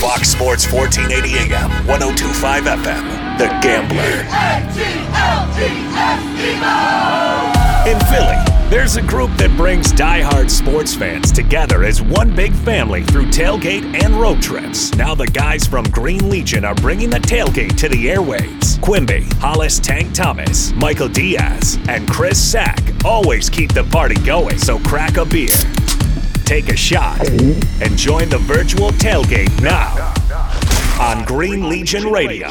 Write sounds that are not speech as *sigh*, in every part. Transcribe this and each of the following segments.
Fox Sports 1480 AM, 1025 FM. The Gambler. In Philly, there's a group that brings diehard sports fans together as one big family through tailgate and road trips. Now the guys from Green Legion are bringing the tailgate to the airwaves. Quimby, Hollis Tank Thomas, Michael Diaz, and Chris Sack always keep the party going. So crack a beer, take a shot, and join the virtual tailgate now on Green Legion Radio.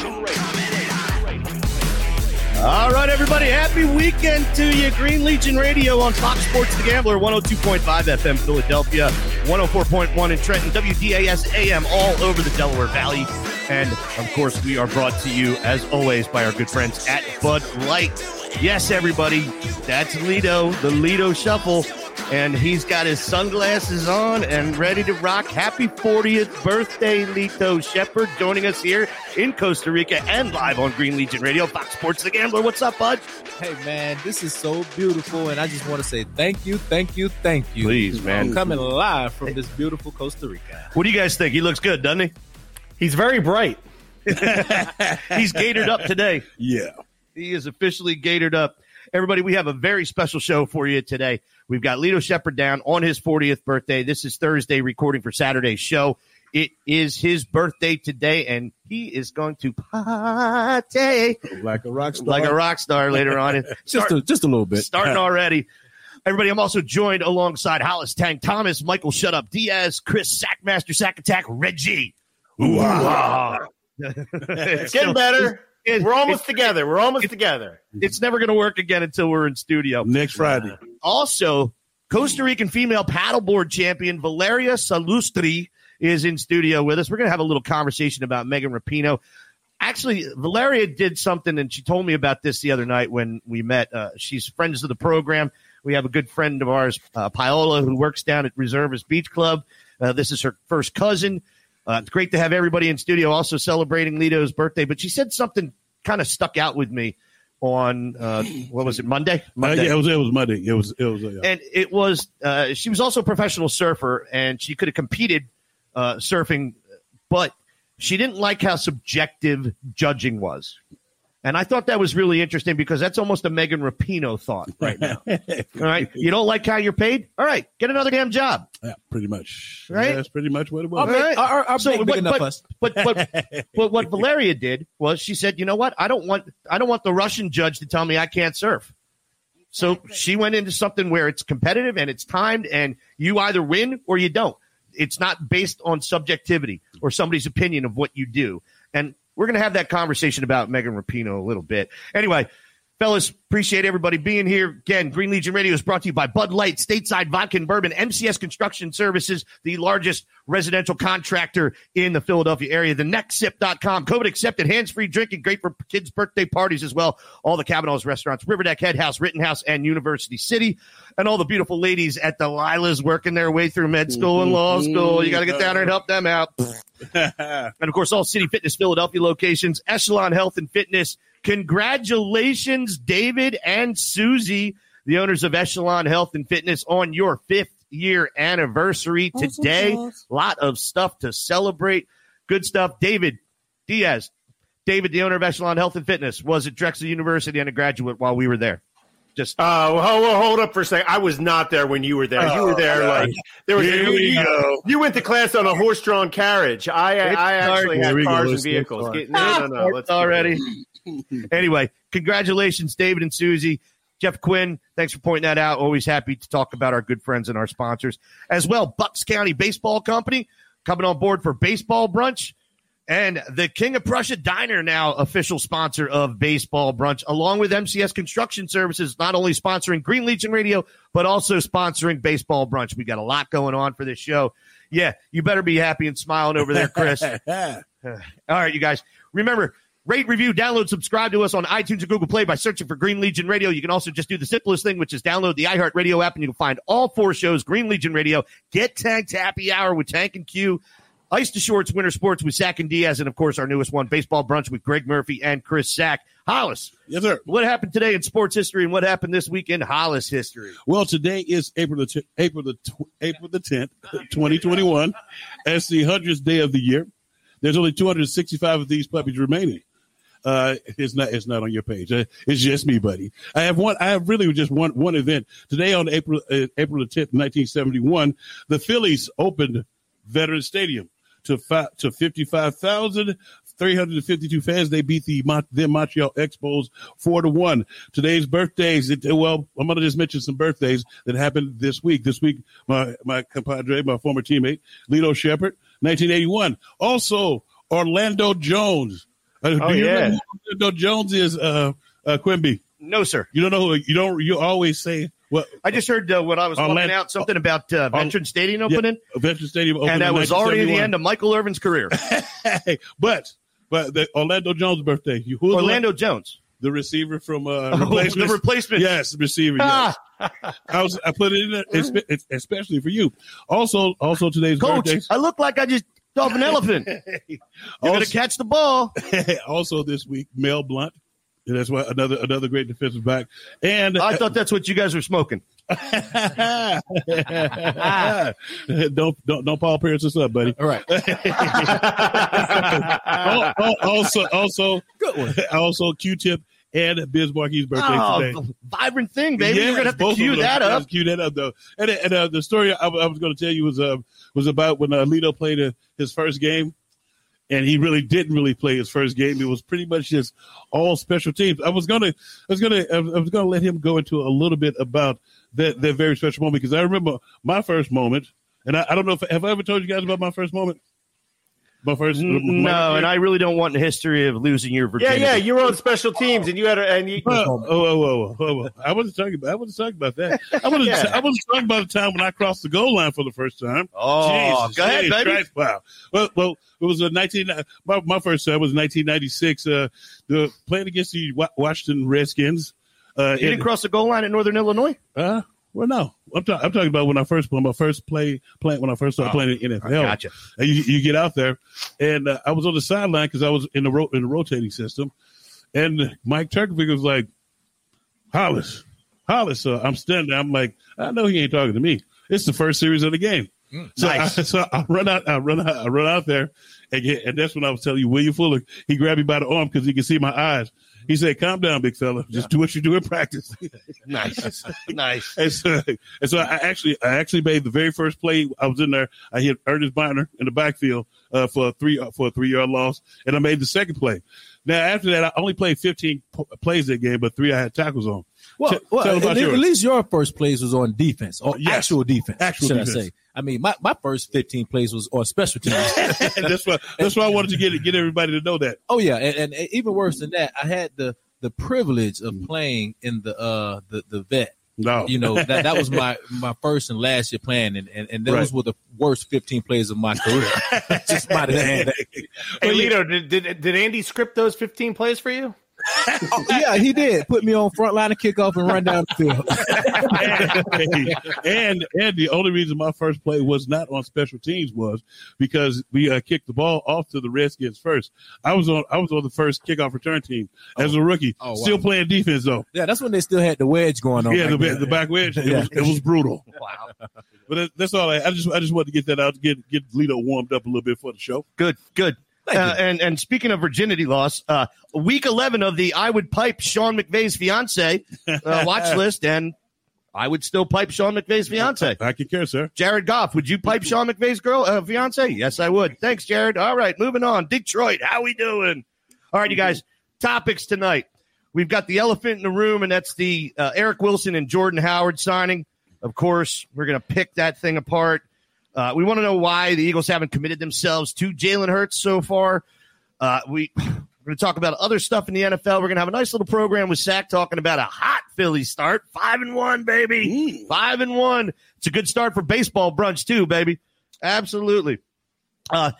All right, everybody. Happy weekend to you. Green Legion Radio on Fox Sports The Gambler, 102.5 FM Philadelphia, 104.1 in Trenton, WDAS AM all over the Delaware Valley. And of course, we are brought to you, as always, by our good friends at Bud Light. Yes, everybody, that's Lido, the Lido Shuffle. And he's got his sunglasses on and ready to rock. Happy 40th birthday, Lito Sheppard, joining us here in Costa Rica and live on Green Legion Radio, Fox Sports The Gambler. What's up, bud? Hey man, this is so beautiful, and I just want to say thank you, thank you, thank you. Please, man. I'm coming live from this beautiful Costa Rica. What do you guys think? He looks good, doesn't he? He's very bright. *laughs* *laughs* He's gaitored up today. Yeah. He is officially gaitored up. Everybody, we have a very special show for you today. We've got Lito Sheppard down on his 40th birthday. This is Thursday, recording for Saturday's show. It is his birthday today, and he is going to party Like a rock star. like a rock star later on. *laughs* just a, just a little bit. starting *laughs* already. Everybody, I'm also joined alongside Hollis Tank Thomas, Michael Shut Up Diaz, Chris Sackmaster Sack Attack, Reggie. Ooh-ah. *laughs* It's getting better. It- We're almost it- together. We're almost together. It's never going to work again until we're in studio. Next Friday. Also, Costa Rican female paddleboard champion Valeria Salustri is in studio with us. We're going to have a little conversation about Megan Rapinoe. Actually, Valeria did something, and she told me about this the other night when we met. Uh, she's friends of the program. We have a good friend of ours, uh, Paola, who works down at Reservist Beach Club. Uh, this is her first cousin. Uh, it's great to have everybody in studio also celebrating Lito's birthday. But she said something kind of stuck out with me on uh, what was it Monday? Uh, yeah, it was it was Monday. It was it was uh, and it was uh, she was also a professional surfer and she could have competed uh, surfing but she didn't like how subjective judging was and i thought that was really interesting because that's almost a megan rapinoe thought right *laughs* now all right you don't like how you're paid all right get another damn job yeah, pretty much. Right? Yeah, that's pretty much what it was. Our, All right. our, our So, big, big but- enough but- us. but but *laughs* but what Valeria did was she said, you know what? I don't want I don't want the Russian judge to tell me I can't surf. So she went into something where it's competitive and it's timed, and you either win or you don't. It's not based on subjectivity or somebody's opinion of what you do. And we're going to have that conversation about Megan Rapinoe a little bit. Anyway, fellas, appreciate everybody being here. Again, Green Legion Radio is brought to you by Bud Light, Stateside Vodka and Bourbon, MCS Construction Services, the largest residential contractor in the Philadelphia area, the nextsip.com, COVID accepted, hands free drinking, great for kids' birthday parties as well. All the Cavanaugh's restaurants, Riverdeck, Head House, Rittenhouse, and University City. And all the beautiful ladies at the Lila's working their way through med school and law mm-hmm. school. You got to get down there and help them out. *laughs* and of course, all City Fitness Philadelphia locations, Echelon Health and Fitness. Congratulations, David and Susie, the owners of Echelon Health and Fitness, on your fifth year anniversary today. A lot of stuff to celebrate. Good stuff. David Diaz, David, the owner of Echelon Health and Fitness, was at Drexel University and a graduate while we were there. Just Uh, well, hold, hold up for a second. I was not there when you were there. you were there like there was. Here you, we you- go. you went to class on a horse-drawn carriage. I I actually Here had we go. cars and vehicles. Get, no, no, no. *laughs* Let's already. *laughs* anyway, congratulations, David and Susie. Jeff Quinn, thanks for pointing that out. Always happy to talk about our good friends and our sponsors as well. Bucks County Baseball Company coming on board for baseball brunch. And the King of Prussia Diner, now official sponsor of Baseball Brunch, along with MCS Construction Services, not only sponsoring Green Legion Radio, but also sponsoring Baseball Brunch. We got a lot going on for this show. Yeah, you better be happy and smiling over there, Chris. *laughs* All right, you guys. Remember, rate, review, download, subscribe to us on iTunes or Google Play by searching for Green Legion Radio. You can also just do the simplest thing, which is download the iHeartRadio app, and you can find all four shows, Green Legion Radio, Get Tanked Happy Hour with Tank and Q, Ice to Shorts, Winter Sports with Sack and Diaz, and of course, our newest one, Baseball Brunch with Greg Murphy and Chris Sack. Hollis, yes, sir. what happened today in sports history and what happened this week in Hollis history? Well, today is April the t- April the tw- April the tenth, twenty twenty one. That's the hundredth day of the year. There's only 265 of these puppies remaining. Uh, it's not. It's not on your page. Uh, it's just me, buddy. I have one. I have really just one one event today on April uh, April the 10th, 1971. The Phillies opened Veterans Stadium to fi- to 55,352 fans. They beat the then Montreal Expos four to one. Today's birthdays. It, well, I'm to just mention some birthdays that happened this week. This week, my my compadre, my former teammate, Lito Sheppard, 1981. Also, Orlando Jones. Uh, Oh, yeah. who Orlando Jones is? Uh, uh, Quimby. No, sir. You don't know. who- You don't. You always say what I just heard uh, when I was Orlando- looking out something about uh, Veteran Stadium yeah, opening, Veteran Stadium, opening and that was already the end of Michael Irvin's career. *laughs* but but the Orlando Jones' birthday. You- Who's Orlando Jones, the receiver from uh, Oh, the replacement. Yes, receiver. Yes. *laughs* I was I put it in there, especially for you. Also, also today's Coach, birthdays. I look like I just off an *laughs* elephant. You're gonna catch the ball. *laughs* also this week, Mel Blount. And that's why another another great defensive back. And I thought that's what you guys were smoking. *laughs* don't don't don't Paul Pierce us up, buddy. All right. Al- al- also also Good one. also Q-Tip and Biz Markie's birthday today. Oh, vibrant thing, baby. Yes, You're gonna have to cue that up. Cue that up, though. And, and uh, the story I, I was going to tell you was uh, was about when uh, Lito played uh, his first game, and he really didn't really play his first game. It was pretty much just all special teams. I was gonna, I was gonna, I was I was gonna let him go into a little bit about that that very special moment because I remember my first moment, and I, I don't know if have I ever told you guys about my first moment. My first, No, and I really don't want the history of losing your Yeah, virginity. yeah. You were on special teams, and you had a, and you. Oh, oh, oh, oh, oh, oh. I wasn't talking about. I wasn't talking about that. I wasn't. *laughs* Yeah. I wasn't talking about the time when I crossed the goal line for the first time. Oh, Jesus, go ahead, Jesus baby. Christ, wow. Well, well, it was a nineteen. My, my first time was nineteen ninety six. Uh, the playing against the Washington Redskins. Uh, You didn't in- cross the goal line in Northern Illinois. uh, well, no, I'm, ta- I'm talking about when I first when my first play playing when I first started Oh, playing in NFL. Gotcha. And you, you get out there, and uh, I was on the sideline because I was in the ro- in the rotating system, and Mike Trgovac was like, "Hollis, Hollis." So I'm standing. I'm like, I know he ain't talking to me. It's the first series of the game. So, nice. I, *laughs* so I run out. I run out. I run out there, and, get, and that's when I was telling you, William Fuller. He grabbed me by the arm because he could see my eyes. He said, "Calm down, big fella. Just do what you do in practice." *laughs* Nice, *laughs* nice. And so, and so I actually, I actually made the very first play. I was in there. I hit Ernest Byner in the backfield uh, for a three for a three yard loss, and I made the second play. Now after that, I only played 15 p- plays that game, but three I had tackles on. Well, Tell- well tell at, about at yours. least your first plays was on defense or Yes. actual defense. Actual should defense. I say? I mean, my, my first 15 plays was on special teams. *laughs* that's why that's why I wanted to get get everybody to know that. oh yeah, and, and even worse than that, I had the the privilege of playing in the uh the the vet. No, You know that that was *laughs* my my first and last year playing, and and, and those Right. were the worst 15 plays of my career. *laughs* Just by the hand. Hey, Lito, did, did did Andy script those 15 plays for you? Oh, yeah, he did put me on front line of kickoff and run down the field. and and the only reason my first play was not on special teams was because we uh, kicked the ball off to the Redskins first. I was on I was on the first kickoff return team as a rookie, Oh, wow. still playing defense though. Yeah, that's when they still had the wedge going on. yeah, back the, then. the back wedge. It, Yeah. was, it was brutal. *laughs* Wow. But that's all. I, I just I just wanted to get that out to get get Lito warmed up a little bit for the show. Good, good. Uh, and and speaking of virginity loss, uh, week eleven of the I would pipe Sean McVay's fiance uh, *laughs* watch list, and I would still pipe Sean McVay's fiance. I can care, sir. Jared Goff, would you pipe Sean McVay's girl uh, fiance? Yes, I would. Thanks, Jared. All right, moving on. Detroit, how we doing? All right, you guys. Topics tonight. We've got the elephant in the room, and that's the uh, Eric Wilson and Jordan Howard signing. Of course, we're going to pick that thing apart. Uh, we want to know why the Eagles haven't committed themselves to Jalen Hurts so far. Uh, we *sighs* we're going to talk about other stuff in the NFL. We're going to have a nice little program with Sack talking about a hot Philly start, five and one, baby, five and one. It's a good start for baseball brunch too, baby. Absolutely. Uh,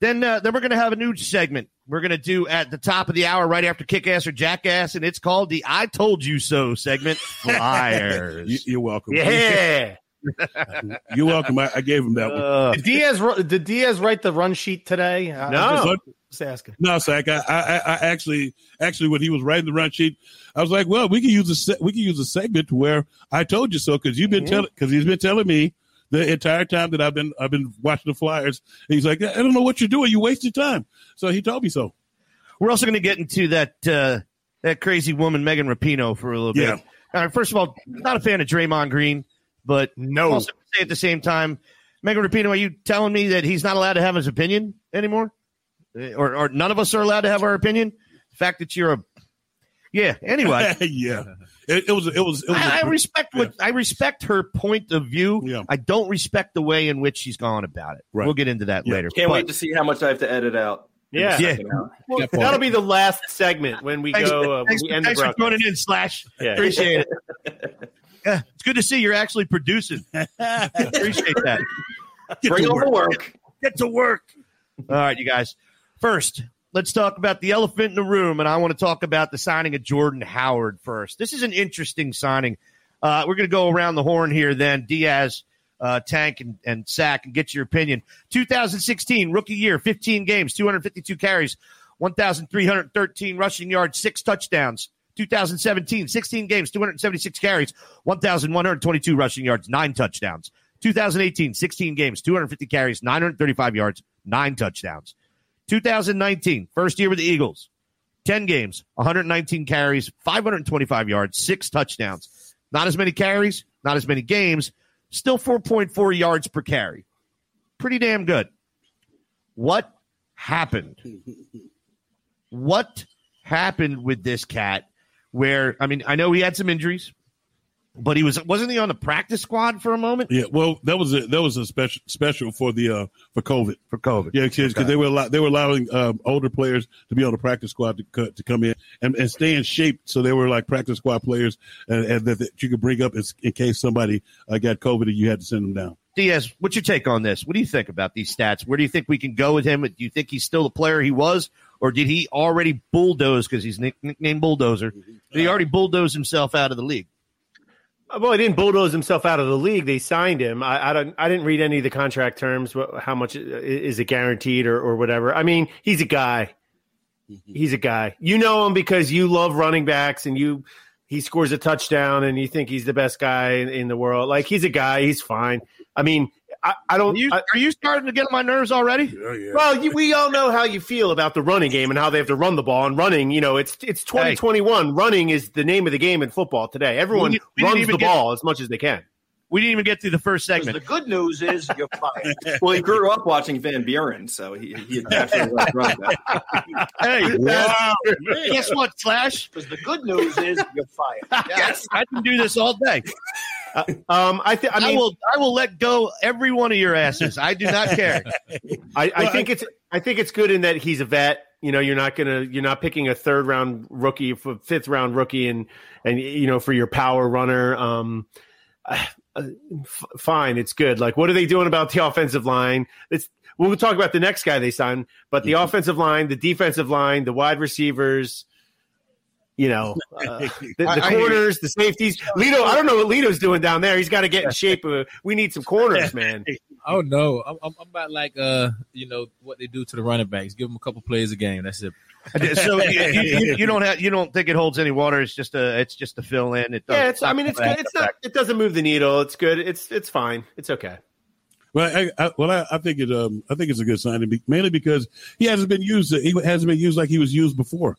then uh, then we're going to have a new segment. We're going to do at the top of the hour, right after Kick Ass or Jackass, and it's called the "I Told You So" segment. *laughs* Flyers. You, you're welcome. Yeah. You're welcome. I, I gave him that one. Uh, Did Diaz did Diaz write the run sheet today? I- I'm No. just, just asking. No, Zach. I, I, I actually, actually, when he was writing the run sheet, I was like, "Well, we can use a se- we can use a segment where I told you so because you've been telling because he's been telling me the entire time that I've been I've been watching the Flyers. And he's like, I don't know what you're doing. You wasted time. So he told me so. We're also going to get into that uh, that crazy woman Megan Rapinoe for a little bit. All right, first of all, not a fan of Draymond Green, but No. also say at the same time, Megan Rapinoe, are you telling me that he's not allowed to have his opinion anymore, Uh, or or none of us are allowed to have our opinion? The fact that you're a yeah. Anyway, *laughs* yeah, it, it was it was. It was I, I a- respect what I respect her point of view. Yeah. I don't respect the way in which she's gone about it. Right. We'll get into that Yeah. later. Can't But- wait to see how much I have to edit out. Yeah. Yeah. Well, that'll be the last segment when we Thanks, go. Uh, thanks, we end thanks the for broadcast. joining in, Slash. Yeah. Appreciate it. *laughs* Yeah, it's good to see you're actually producing. *laughs* Appreciate that. Bring on the work. Get to work. All right, you guys. First, let's talk about the elephant in the room, and I want to talk about the signing of Jordan Howard first. This is an interesting signing. Uh, we're going to go around the horn here, then Diaz, uh, Tank, and, and Sack, and get your opinion. 2016 rookie year, 15 games, 252 carries, 1,313 rushing yards, six touchdowns. 2017, 16 games, 276 carries, 1,122 rushing yards, nine touchdowns. 2018, 16 games, 250 carries, 935 yards, nine touchdowns. 2019, first year with the Eagles, 10 games, 119 carries, 525 yards, six touchdowns. Not as many carries, not as many games, still 4.4 yards per carry. Pretty damn good. What happened? *laughs* What happened with this cat? Where I mean, I know he had some injuries, but he was wasn't he on the practice squad for a moment Yeah, well, that was a that was a special special for the uh for COVID. for COVID? Yeah, because Okay. they were allow, they were allowing um, older players to be on the practice squad to cut to come in and, and stay in shape. So they were like practice squad players, and, and that, that you could bring up in, in case somebody uh, got COVID and you had to send them down. Diaz, what's your take on this? What do you think about these stats? Where do you think we can go with him? Do you think he's still the player he was, or did he already bulldoze because he's nick- nicknamed Bulldozer? Did he already bulldoze himself out of the league? Uh, well, he didn't bulldoze himself out of the league. They signed him. I, I don't. I didn't read any of the contract terms. How much is it guaranteed or, or whatever? I mean, he's a guy. Mm-hmm. He's a guy. You know him because you love running backs and you. He scores a touchdown and you think he's the best guy in, in the world. Like he's a guy. He's fine. I mean, I, I Are don't. you, I, are you starting to get on my nerves already? Yeah, yeah. well, you, we all know how you feel about the running game and how they have to run the ball and running. You know, it's it's 2021. Running is the name of the game in football today. Everyone We we runs the get- ball as much as they can. We didn't even get through the first segment. The good news is you're fired. *laughs* Well, he grew up watching Van Buren, so he he naturally liked running back. *laughs* Hey, wow, guess what, Slash? Because the good news is you're fired. *laughs* Yes, I can do this all day. Um, I think. I I, will. I will let go every one of your asses. I do not care. *laughs* I, I think it's. I think it's good in that he's a vet. You know, you're not gonna. You're not picking a third round rookie, fifth round rookie, and and you know for your power runner. Um, uh, f- fine, it's good. Like, what are they doing about the offensive line? It's. We'll talk about the next guy they signed, but the offensive line, the defensive line, the wide receivers. You know, uh, *laughs* the, the I- I corners, the safeties. Lito, I don't know what Lito's doing down there. He's got to get in shape. Uh, we need some corners, *laughs* man. Oh no, I'm, I'm I'm about like uh, you know what they do to the running backs. Give them a couple plays a game. That's it. So you, you, you- *laughs* you don't have. You don't think it holds any water. It's just a. It's just a fill in. It Yeah, doesn't- it's. I mean, it's good. It's not. It doesn't move the needle. It's good. It's. It's fine. It's okay. Well, I, I, well, I, I think it. Um, I think it's a good sign, mainly because he hasn't been used. He hasn't been used like he was used before,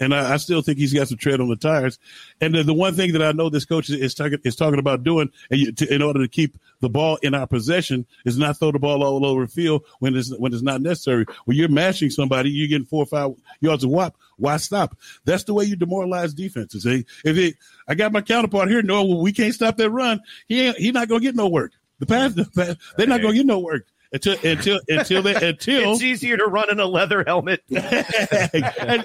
and I, I still think he's got some tread on the tires. And the, the one thing that I know this coach is, is talking is talking about doing, and you, to, in order to keep the ball in our possession, is not throw the ball all over the field when it's when it's not necessary. When you're mashing somebody, you're getting four or five yards of whop. Why stop? That's the way you demoralize defenses. eh? If it, I got my counterpart here, no, we can't stop that run. He ain't, he's not gonna get no work. The pass, the pass they're not gonna get no work until until until they until It's easier to run in a leather helmet. *laughs* and,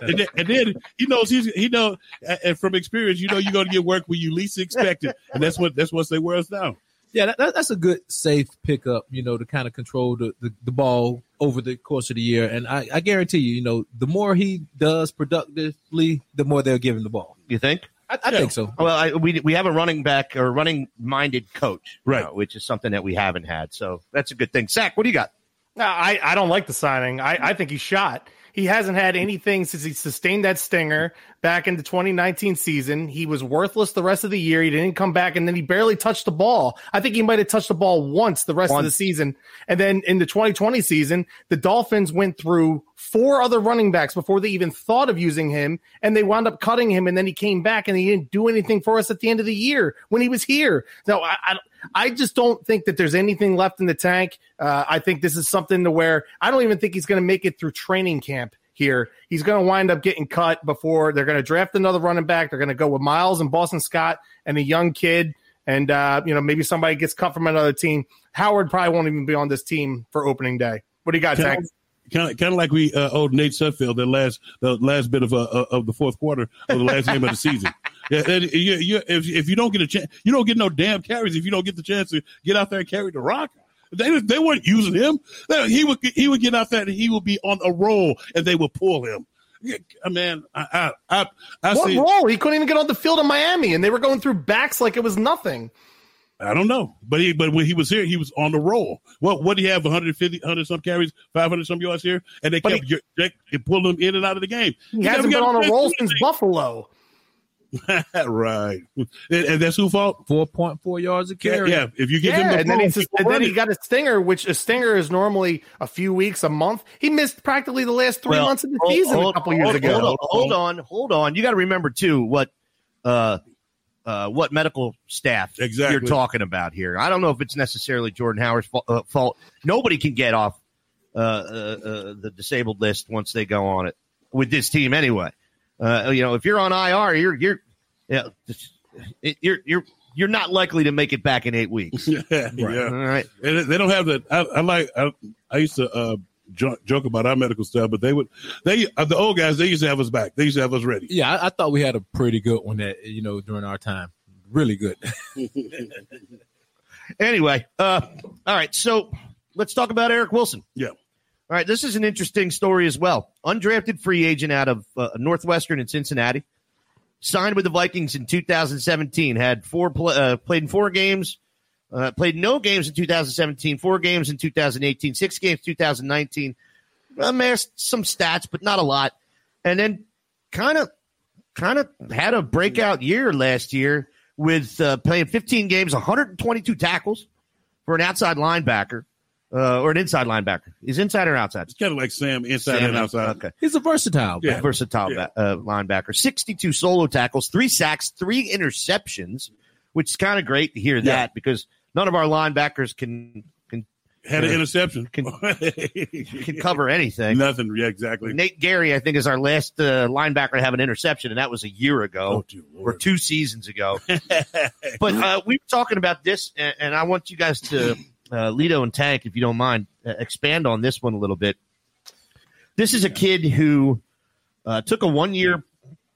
and then, and then he knows he's he know and from experience you know you're gonna get work when you least expect it and that's what that's what they wear us now. Yeah, that, that- that's a good safe pickup. You know, to kind of control the, the, the ball over the course of the year. And I, I guarantee you, you know, the more he does productively, the more they'll give him the ball. You think? I, I Yeah. think so. Well, I, we we have a running back or running minded coach, uh, Right. now, which is something that we haven't had. So that's a good thing. Zach, what do you got? No, I, I don't like the signing. I, I think he's shot. He hasn't had anything since he sustained that stinger back in the 2019 season. He was worthless the rest of the year. He didn't come back, and then he barely touched the ball. I think he might have touched the ball once the rest of the season. And then in the 2020 season, the Dolphins went through four other running backs before they even thought of using him, and they wound up cutting him. And then he came back, and he didn't do anything for us at the end of the year when he was here. So I, I, I just don't think that there's anything left in the tank. Uh, I think this is something to where I don't even think he's going to make it through training camp here. He's going to wind up getting cut before they're going to draft another running back. They're going to go with Miles and Boston Scott and a young kid. And, uh, you know, maybe somebody gets cut from another team. Howard probably won't even be on this team for opening day. What do you got, Tank? Kind of, kind of like we uh, owed Nate Sudfeld the last, the last bit of uh, uh, of the fourth quarter of the last game of the season. *laughs* Yeah, you, you, if if you don't get a chance, you don't get no damn carries. If you don't get the chance to get out there and carry the rock, they they weren't using him. They- He would he would get out there and he would be on a roll, and they would pull him. Man, I I I, I What see. role? He couldn't even get on the field in Miami, and they were going through backs like it was nothing. I don't know, but he but when he was here, he was on the roll. What what do you have? 150, 100 some carries, five hundred some yards here, and they But kept they, they, they pulled him in and out of the game. He hasn't been on a roll since Buffalo. *laughs* right, and, and that's who fault. Four point four yards a carry. yeah, if you give him Yeah, the and then, he just, and then he got a stinger, which a stinger is normally a few weeks, a month. He missed practically the last three Well, months of the hold- season hold- a couple years hold- ago. Hold on, hold on, hold on. You got to remember too what uh, uh, what medical staff Exactly. you're talking about here. I don't know if it's necessarily Jordan Howard's fa- uh, fault. Nobody can get off uh, uh, uh, the disabled list once they go on it with this team anyway. Uh, you know, if you're on IR, you're you're yeah, it- you're you're you're not likely to make it back in eight weeks. *laughs* yeah, All yeah. right. And they don't have that. I, I like. I, I used to joke, joke about our medical staff, but they would. They uh, the old guys. They used to have us back. They used to have us ready. Yeah, I, I thought we had a pretty good one that you know during our time. Really good. *laughs* Anyway, uh, all right. So let's talk about Eric Wilson. Yeah. All right. This is an interesting story as well. Undrafted free agent out of uh, Northwestern in Cincinnati. Signed with the Vikings in 2017. Had four pl- uh, played in four games. Uh, played no games in 2017. Four games in 2018. Six games 2019. Amassed some stats, but not a lot. And then kind of kind of had a breakout year last year with uh, playing 15 games, 122 tackles for an outside linebacker uh, or an inside linebacker. He's inside or outside? It's kind of like Sam inside Sam, and outside. Okay. He's a versatile. Yeah. Versatile Yeah. ba- uh, linebacker. 62 solo tackles, three sacks, three interceptions, which is kind of great to hear Yeah. that because none of our linebackers can can, Had an interception. Can- *laughs* can cover anything. Nothing. Yeah, exactly. Nate Gerry, I think, is our last uh, linebacker to have an interception, and that was a year ago. Oh, or two seasons ago. *laughs* but uh, we were talking about this, and, and I want you guys to, uh, Lido and Tank, if you don't mind, uh, expand on this one a little bit. This is a kid who uh, took a one-year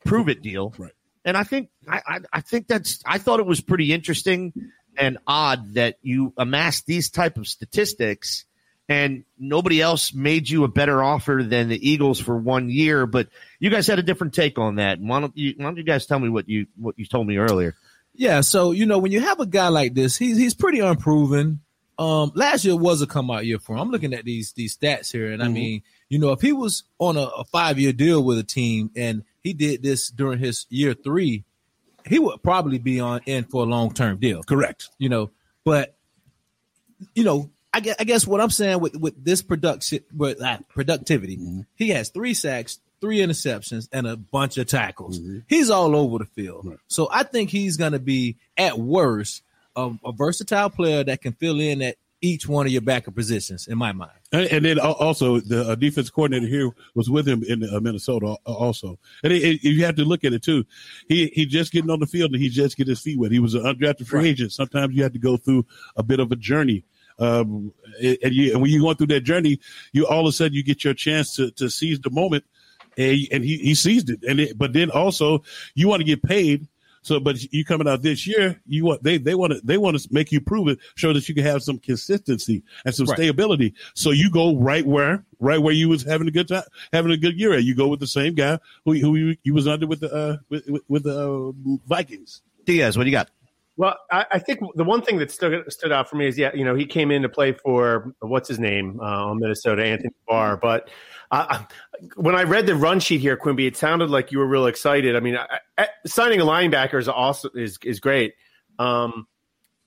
prove-it deal, Right. and I think I, I, I think that's I thought it was pretty interesting and odd that you amassed these type of statistics and nobody else made you a better offer than the Eagles for one year. But you guys had a different take on that. Why don't you, why don't you guys tell me what you what you told me earlier? Yeah, so you know when you have a guy like this, he's he's pretty unproven. Um, last year was a come out year for him. I'm looking at these these stats here, and I mean, you know, if he was on a, a five year deal with a team and he did this during his year three, he would probably be on in for a long term deal. Correct. You know, but you know, I guess, I guess what I'm saying with with this production, with uh, productivity, he has three sacks, three interceptions, and a bunch of tackles. He's all over the field. So I think he's going to be at worst a, a versatile player that can fill in at each one of your backup positions. In my mind, And, and then also the uh, defense coordinator here was with him in uh, Minnesota also. And it, it, you have to look at it too. He he just getting on the field and he just get his feet wet. He was an undrafted free agent. Sometimes you have to go through a bit of a journey. Um, and, you, and when you're going through that journey, you all of a sudden you get your chance to, to seize the moment, and, and he, he seized it. And it, but then also you want to get paid. So, but you coming out this year, you want they they want to they want to make you prove it, show that you can have some consistency and some Right. stability. So you go right where right where you was having a good time, having a good year at. You go with the same guy who who you, you was under with the uh, with, with, with the uh, Vikings. Diaz, what do you got? Well, I, I think the one thing that stood stood out for me is, yeah, you know, he came in to play for what's his name uh, on Minnesota, Anthony Barr. But when I read the run sheet here, Quimby, it sounded like you were real excited. I mean, I, I, signing a linebacker is also is is great. Um,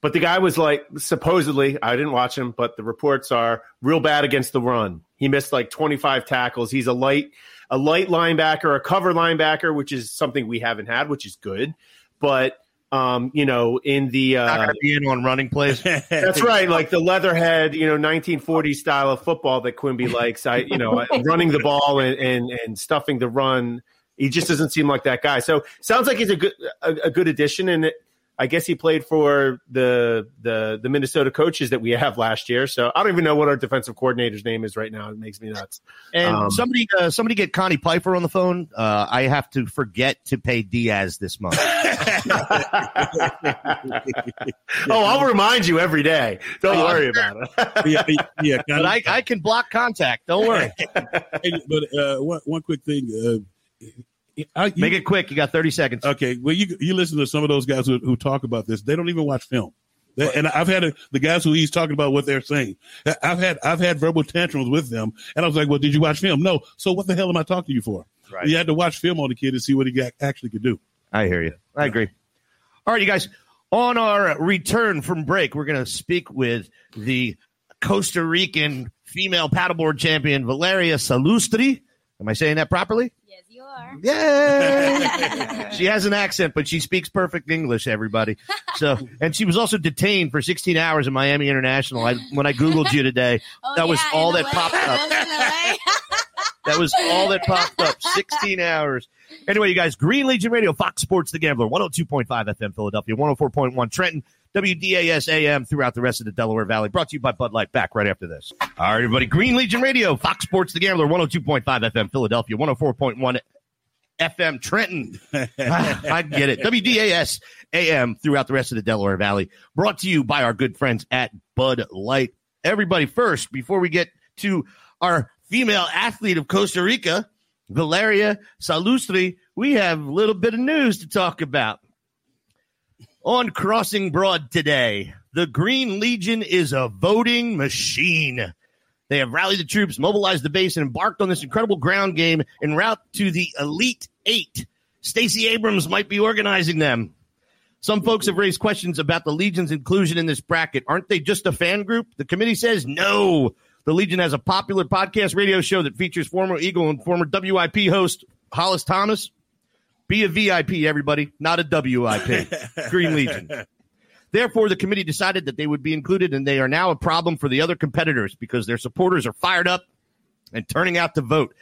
but the guy was like supposedly, I didn't watch him, but the reports are real bad against the run. He missed like 25 tackles. He's a light a light linebacker, a cover linebacker, which is something we haven't had, which is good. But um, you know, in the Not uh, going to be in on running plays. *laughs* that's right, like the leatherhead, you know, 1940s style of football that Quimby *laughs* likes. I, you know, running the ball and, and and stuffing the run. He just doesn't seem like that guy. So sounds like he's a good a, a good addition, and it, I guess he played for the the the Minnesota coaches that we have last year. So I don't even know what our defensive coordinator's name is right now. It makes me nuts. And Um, somebody, uh, somebody get Connie Piper on the phone. Uh, I have to forget to pay Diaz this month. *laughs* *laughs* oh, I'll remind you every day. Don't worry about it. *laughs* yeah, yeah. but I, I can block contact. Don't worry. But uh, one, one quick thing. I, you, Make it quick. You got 30 seconds. okay. Well, you you listen to some of those guys who, who talk about this. They don't even watch film. They- and I've had a, the guys who he's talking about what they're saying. I've had I've had verbal tantrums with them, and I was like, "Well, did you watch film? No. So what the hell am I talking to you for? Right. You had to watch film on the kid to see what he got, actually could do. I hear you. I agree. All right, you guys. On our return from break, we're going to speak with the Costa Rican female paddleboard champion Valeria Salustri. Am I saying that properly? Yes, you are. Yeah. *laughs* she has an accent, but she speaks perfect English, everybody. *laughs* So, and she was also detained for 16 hours in Miami International. I, when I Googled you today, Oh, that was yeah, all that LA. popped up. was in LA. *laughs* That was all that popped up. 16 hours. Anyway, you guys, Green Legion Radio, Fox Sports The Gambler, 102.5 FM Philadelphia, 104.1 Trenton, WDAS AM throughout the rest of the Delaware Valley. Brought to you by Bud Light. Back right after this. All right, everybody. Green Legion Radio, Fox Sports The Gambler, 102.5 FM Philadelphia, 104.1 FM Trenton. I get it. WDAS AM throughout the rest of the Delaware Valley. Brought to you by our good friends at Bud Light. Everybody, first, before we get to our female athlete of Costa Rica, Valeria Salustri, we have a little bit of news to talk about. On Crossing Broad today, the Green Legion is a voting machine. They have rallied the troops, mobilized the base, and embarked on this incredible ground game en route to the Elite Eight. Stacey Abrams might be organizing them. Some folks have raised questions about the Legion's inclusion in this bracket. Aren't they just a fan group? The committee says no. The Legion has a popular podcast radio show that features former Eagle and former WIP host Hollis Thomas. Be a VIP, everybody, not a WIP. *laughs* Green Legion. Therefore, the committee decided that they would be included, and they are now a problem for the other competitors because their supporters are fired up and turning out to vote.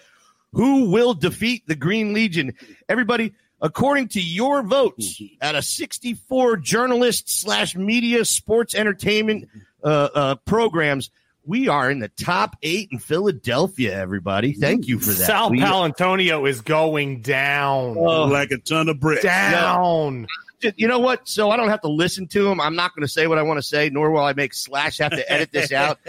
Who will defeat the Green Legion? Everybody, according to your votes, out of 64 journalists slash media sports entertainment uh, uh, programs, we are in the top eight in Philadelphia. Everybody, thank you for that. Sal We- Paolantonio is going down. Oh. like a ton of bricks. down. You know what? So I don't have to listen to him. I'm not going to say what I want to say, nor will I make Slash have to edit this out. *laughs*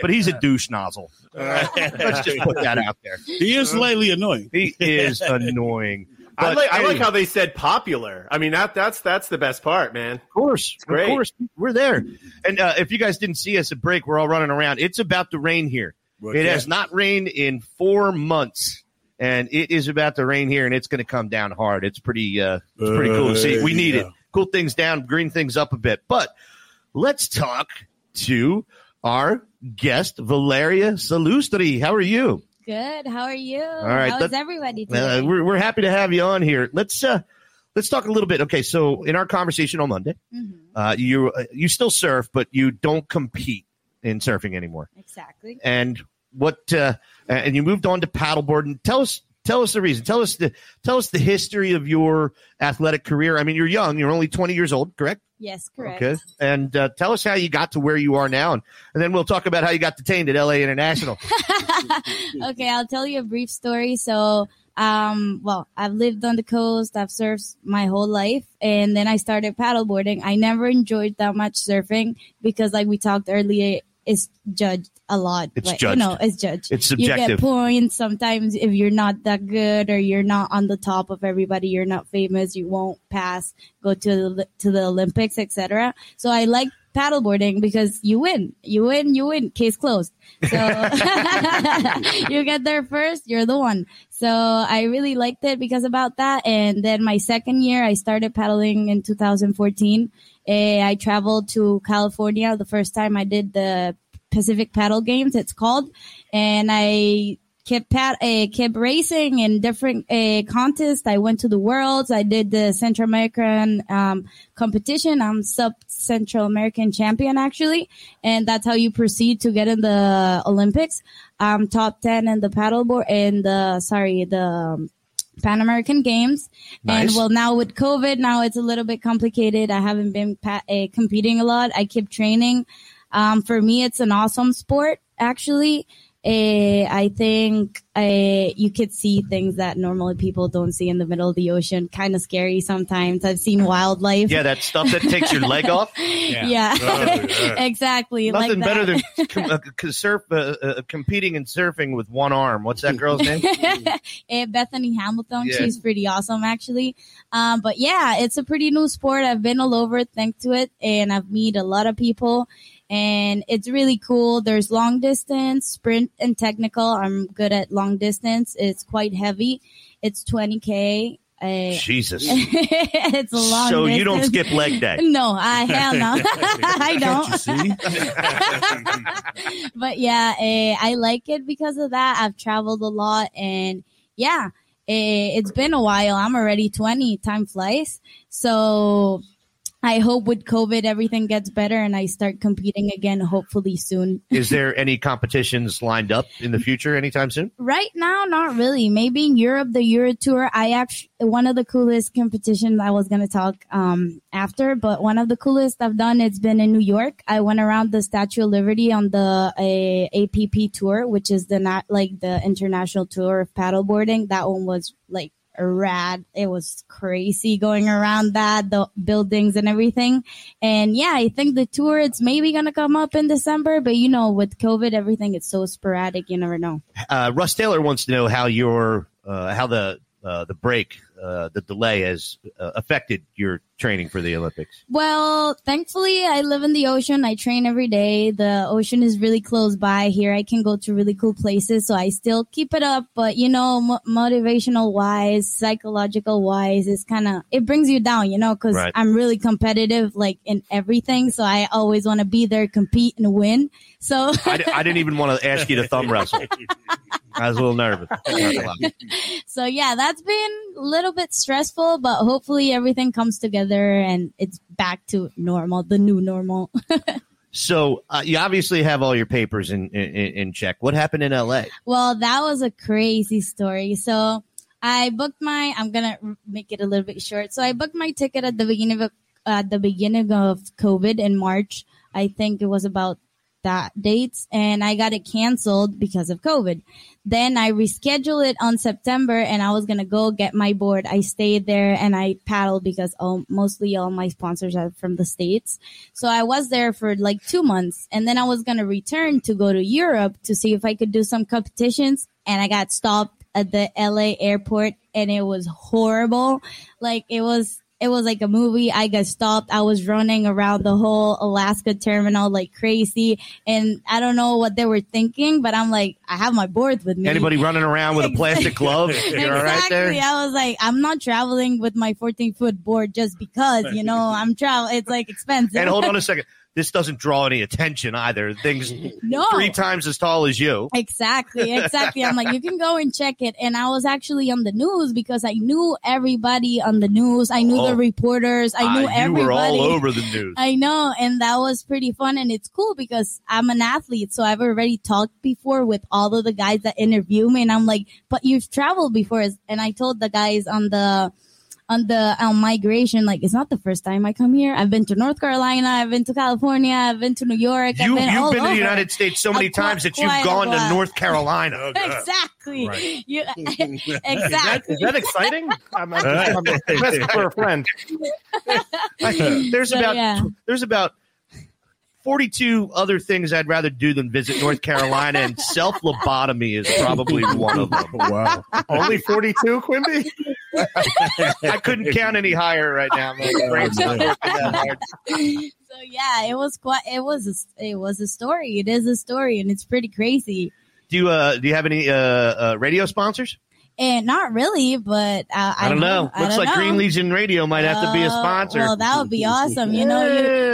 But he's a douche nozzle. *laughs* Let's just put that out there. He is slightly annoying. He is *laughs* annoying. I But, like, I like how they said popular. I mean, that that's that's the best part, man. Of course, great. of course, we're there. And uh, if you guys didn't see us at break, we're all running around. It's about to rain here. Well, it yeah. has not rained in four months, and it is about to rain here, and it's going to come down hard. It's pretty, uh, it's pretty cool to see. We need Uh, it. Cool things down, green things up a bit. But let's talk to our guest, Valeria Salustri. How are you? Good. How are you? All right, How let- is everybody Uh, we're we're happy to have you on here. Let's uh, let's talk a little bit. Okay, so in our conversation on Monday, Mhm. uh, you uh, you still surf, but you don't compete in surfing anymore. Exactly. And what? Uh, and you moved on to paddleboard. And tell us tell us the reason. Tell us the tell us the history of your athletic career. I mean, you're young. You're only 20 years old, correct? Yes, correct. Okay. And uh, tell us how you got to where you are now, and, and then we'll talk about how you got detained at LA International. *laughs* okay, I'll tell you a brief story. So, um, well, I've lived on the coast. I've surfed my whole life, and then I started paddleboarding. I never enjoyed that much surfing because, like we talked earlier, it's judged a lot. It's Like, judged. You know, it's judged. It's subjective. You get points sometimes if you're not that good or you're not on the top of everybody. You're not famous. You won't pass. Go to the to the Olympics, etc. So I like paddleboarding because you win, you win, you win. Case closed. So *laughs* you get there first, you're the one. So I really liked it because about that. And then my second year, I started paddling in 2014. Eh, I traveled to California the first time I did the Pacific Paddle Games. It's called, and I kept pat, uh, kept racing in different uh, contests. I went to the Worlds. I did the Central American um, competition. I'm sub Central American champion actually, and that's how you proceed to get in the Olympics. I'm top ten in the paddleboard in the sorry the. Um, Pan American Games, and well, now with COVID, now it's a little bit complicated. I haven't been pa- uh, competing a lot. I keep training. Um, for me, it's an awesome sport. Actually, uh, I think uh, you could see things that normally people don't see in the middle of the ocean. Kind of scary sometimes. I've seen wildlife. Yeah, that stuff that takes your leg off. *laughs* Yeah, *laughs* exactly. Nothing like better than com- uh, surf, uh, uh, competing and surfing with one arm. What's that girl's name? *laughs* Eh, Bethany Hamilton. Yeah. She's pretty awesome, actually. Um, but yeah, it's a pretty new sport. I've been all over it thanks to it, and I've met a lot of people, and it's really cool. There's long distance, sprint, and technical. I'm good at long distance. It's quite heavy. It's 20k. Uh, Jesus. *laughs* it's a long. So you don't skip leg day. *laughs* No, I hell no, *laughs* I don't. but yeah, eh, I like it because of that. I've traveled a lot, and yeah, eh, it's been a while. I'm already 20. Time flies. So I hope with COVID everything gets better, and I start competing again. Hopefully soon. *laughs* Is there any competitions lined up in the future anytime soon? Right now, not really. Maybe in Europe, the Euro Tour. I actually one of the coolest competitions I was gonna talk um after, but one of the coolest I've done. It's been in New York. I went around the Statue of Liberty on the uh, APP tour, which is the not like the international tour of paddleboarding. That one was like rad. It was crazy going around that, the buildings and everything. And yeah, I think the tour it's maybe gonna come up in December, but you know, with COVID, everything is so sporadic. You never know. Uh, Russ Taylor wants to know how your uh, how the uh, the break, uh, the delay has uh, affected your training for the Olympics. Well, thankfully, I live in the ocean. I train every day. The ocean is really close by here. I can go to really cool places, so I still keep it up. But you know, mo- motivational wise, psychological wise, it's kind of it brings you down, you know, because Right. I'm really competitive, like in everything. So I always want to be there, compete, and win. So I, didn't even want to ask you to thumb wrestle. I was a little nervous. Not gonna lie. so yeah, that's been a little bit stressful, but hopefully everything comes together and it's back to normal, the new normal. *laughs* So uh, you obviously have all your papers in, in in check. What happened in L.A.? Well, that was a crazy story. So I booked my. I'm gonna make it a little bit short. So I booked my ticket at the beginning of at the beginning of COVID in March. I think it was about that dates, and I got it canceled because of COVID. Then I rescheduled it on September, and I was gonna go get my board. I stayed there and I paddled because all, mostly all my sponsors are from the states. So I was there for like two months, and then I was gonna return to go to Europe to see if I could do some competitions, and I got stopped at the LA airport, and it was horrible. Like it was. It was like a movie. I got stopped. I was running around the whole Alaska terminal like crazy. And I don't know what they were thinking, but I'm like, I have my boards with me. Anybody running around with a plastic glove? *laughs* You're all right there. Exactly. I was like, I'm not traveling with my 14 foot board just because, you know, I'm travel. It's like expensive. And hold on *laughs* a second. This doesn't draw any attention either. Things *laughs* No. three times as tall as you. Exactly, *laughs* exactly. I'm like, you can go and check it. And I was actually on the news because I knew everybody on the news. I knew Oh. the reporters. I knew Ah, you everybody. were all over the news. I know, and that was pretty fun, and it's cool because I'm an athlete, so I've already talked before with all of the guys that interview me, and I'm like, "But you've traveled before," and I told the guys on the on the um, migration, like, it's not the first time I come here. I've been to North Carolina, I've been to California, I've been to New York, You, I've been you've all been to the United States so many Uh, quite- times that you've gone to. North Carolina. *laughs* exactly. Right. You, Is *laughs* that, *laughs* exactly. is that exciting? I'm, I'm, just, I'm just asking for a friend. there's So, about yeah. there's about 42 other things I'd rather do than visit North Carolina, and self lobotomy is probably one of them. Wow. Only 42, Quimby? I couldn't count any higher right now. My brain's not hard. So yeah, it was quite. It was. A, it was a story. It is a story, and it's pretty crazy. Do you uh do you have any uh, uh radio sponsors? And not really, but uh, I, don't know. I Looks don't like know. Green Legion Radio might have to be a Uh, sponsor. Well, that would be awesome. You know,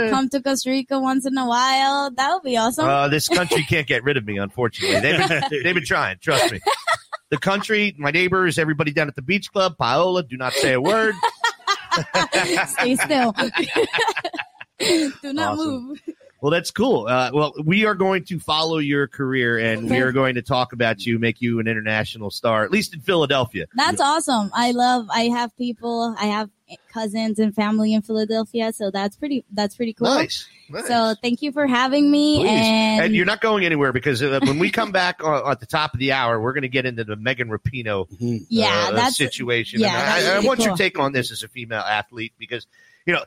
you come to Costa Rica once in a while. That would be awesome. Uh, this country can't get rid of me, unfortunately. They've been, they've been trying. Trust me. *laughs* The country, my neighbors, everybody down at the beach club, Paola, do not say a word. *laughs* Stay still. *laughs* *laughs* Do not Awesome. move. Well, that's cool. Uh, well, we are going to follow your career and we are going to talk about you, make you an international star, at least in Philadelphia. That's awesome. I love. I have people. I have cousins and family in Philadelphia, so that's pretty. That's pretty cool. Nice. Nice. So thank you for having me. And, And, you're not going anywhere because uh, when we come back *laughs* uh, at the top of the hour, we're going to get into the Megan Rapinoe yeah, uh, that's situation. yeah, And I, I really want your cool. take on this as a female athlete because, you know,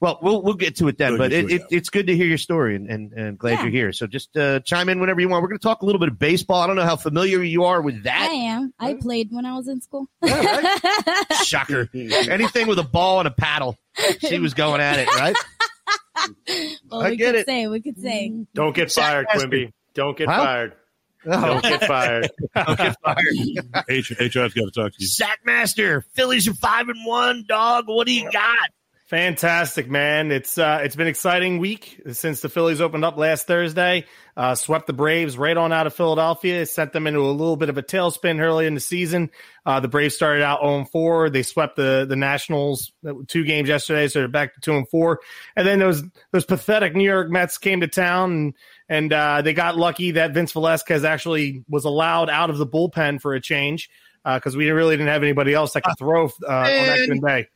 well, we'll we'll get to it then. We'll but it, it, it, it's good to hear your story, and and, and glad Yeah. you're here. So just uh, chime in whenever you want. We're going to talk a little bit of baseball. I don't know how familiar you are with that. I am. I played when I was in school. *laughs* Shocker! *laughs* Anything with a ball and a paddle, she was going at it, right? *laughs* well, I we get could it. say. We could say. Don't get fired, Quimby. Don't get Huh? fired. Oh, Don't get fired. don't get fired. H- HR's got to talk to you. Sackmaster, Phillies are five and one. Dog, what do you got? Fantastic, man! It's uh, it's been exciting week since the Phillies opened up last Thursday. Uh, swept the Braves right on out of Philadelphia. Sent them into a little bit of a tailspin early in the season. Uh, the Braves started out 0 4. They swept the the Nationals uh, two games yesterday, so they're back to 2 and 4. And then those those pathetic New York Mets came to town and and uh, they got lucky that Vince Velasquez actually was allowed out of the bullpen for a change because we really didn't have anybody else that could throw uh, on that day.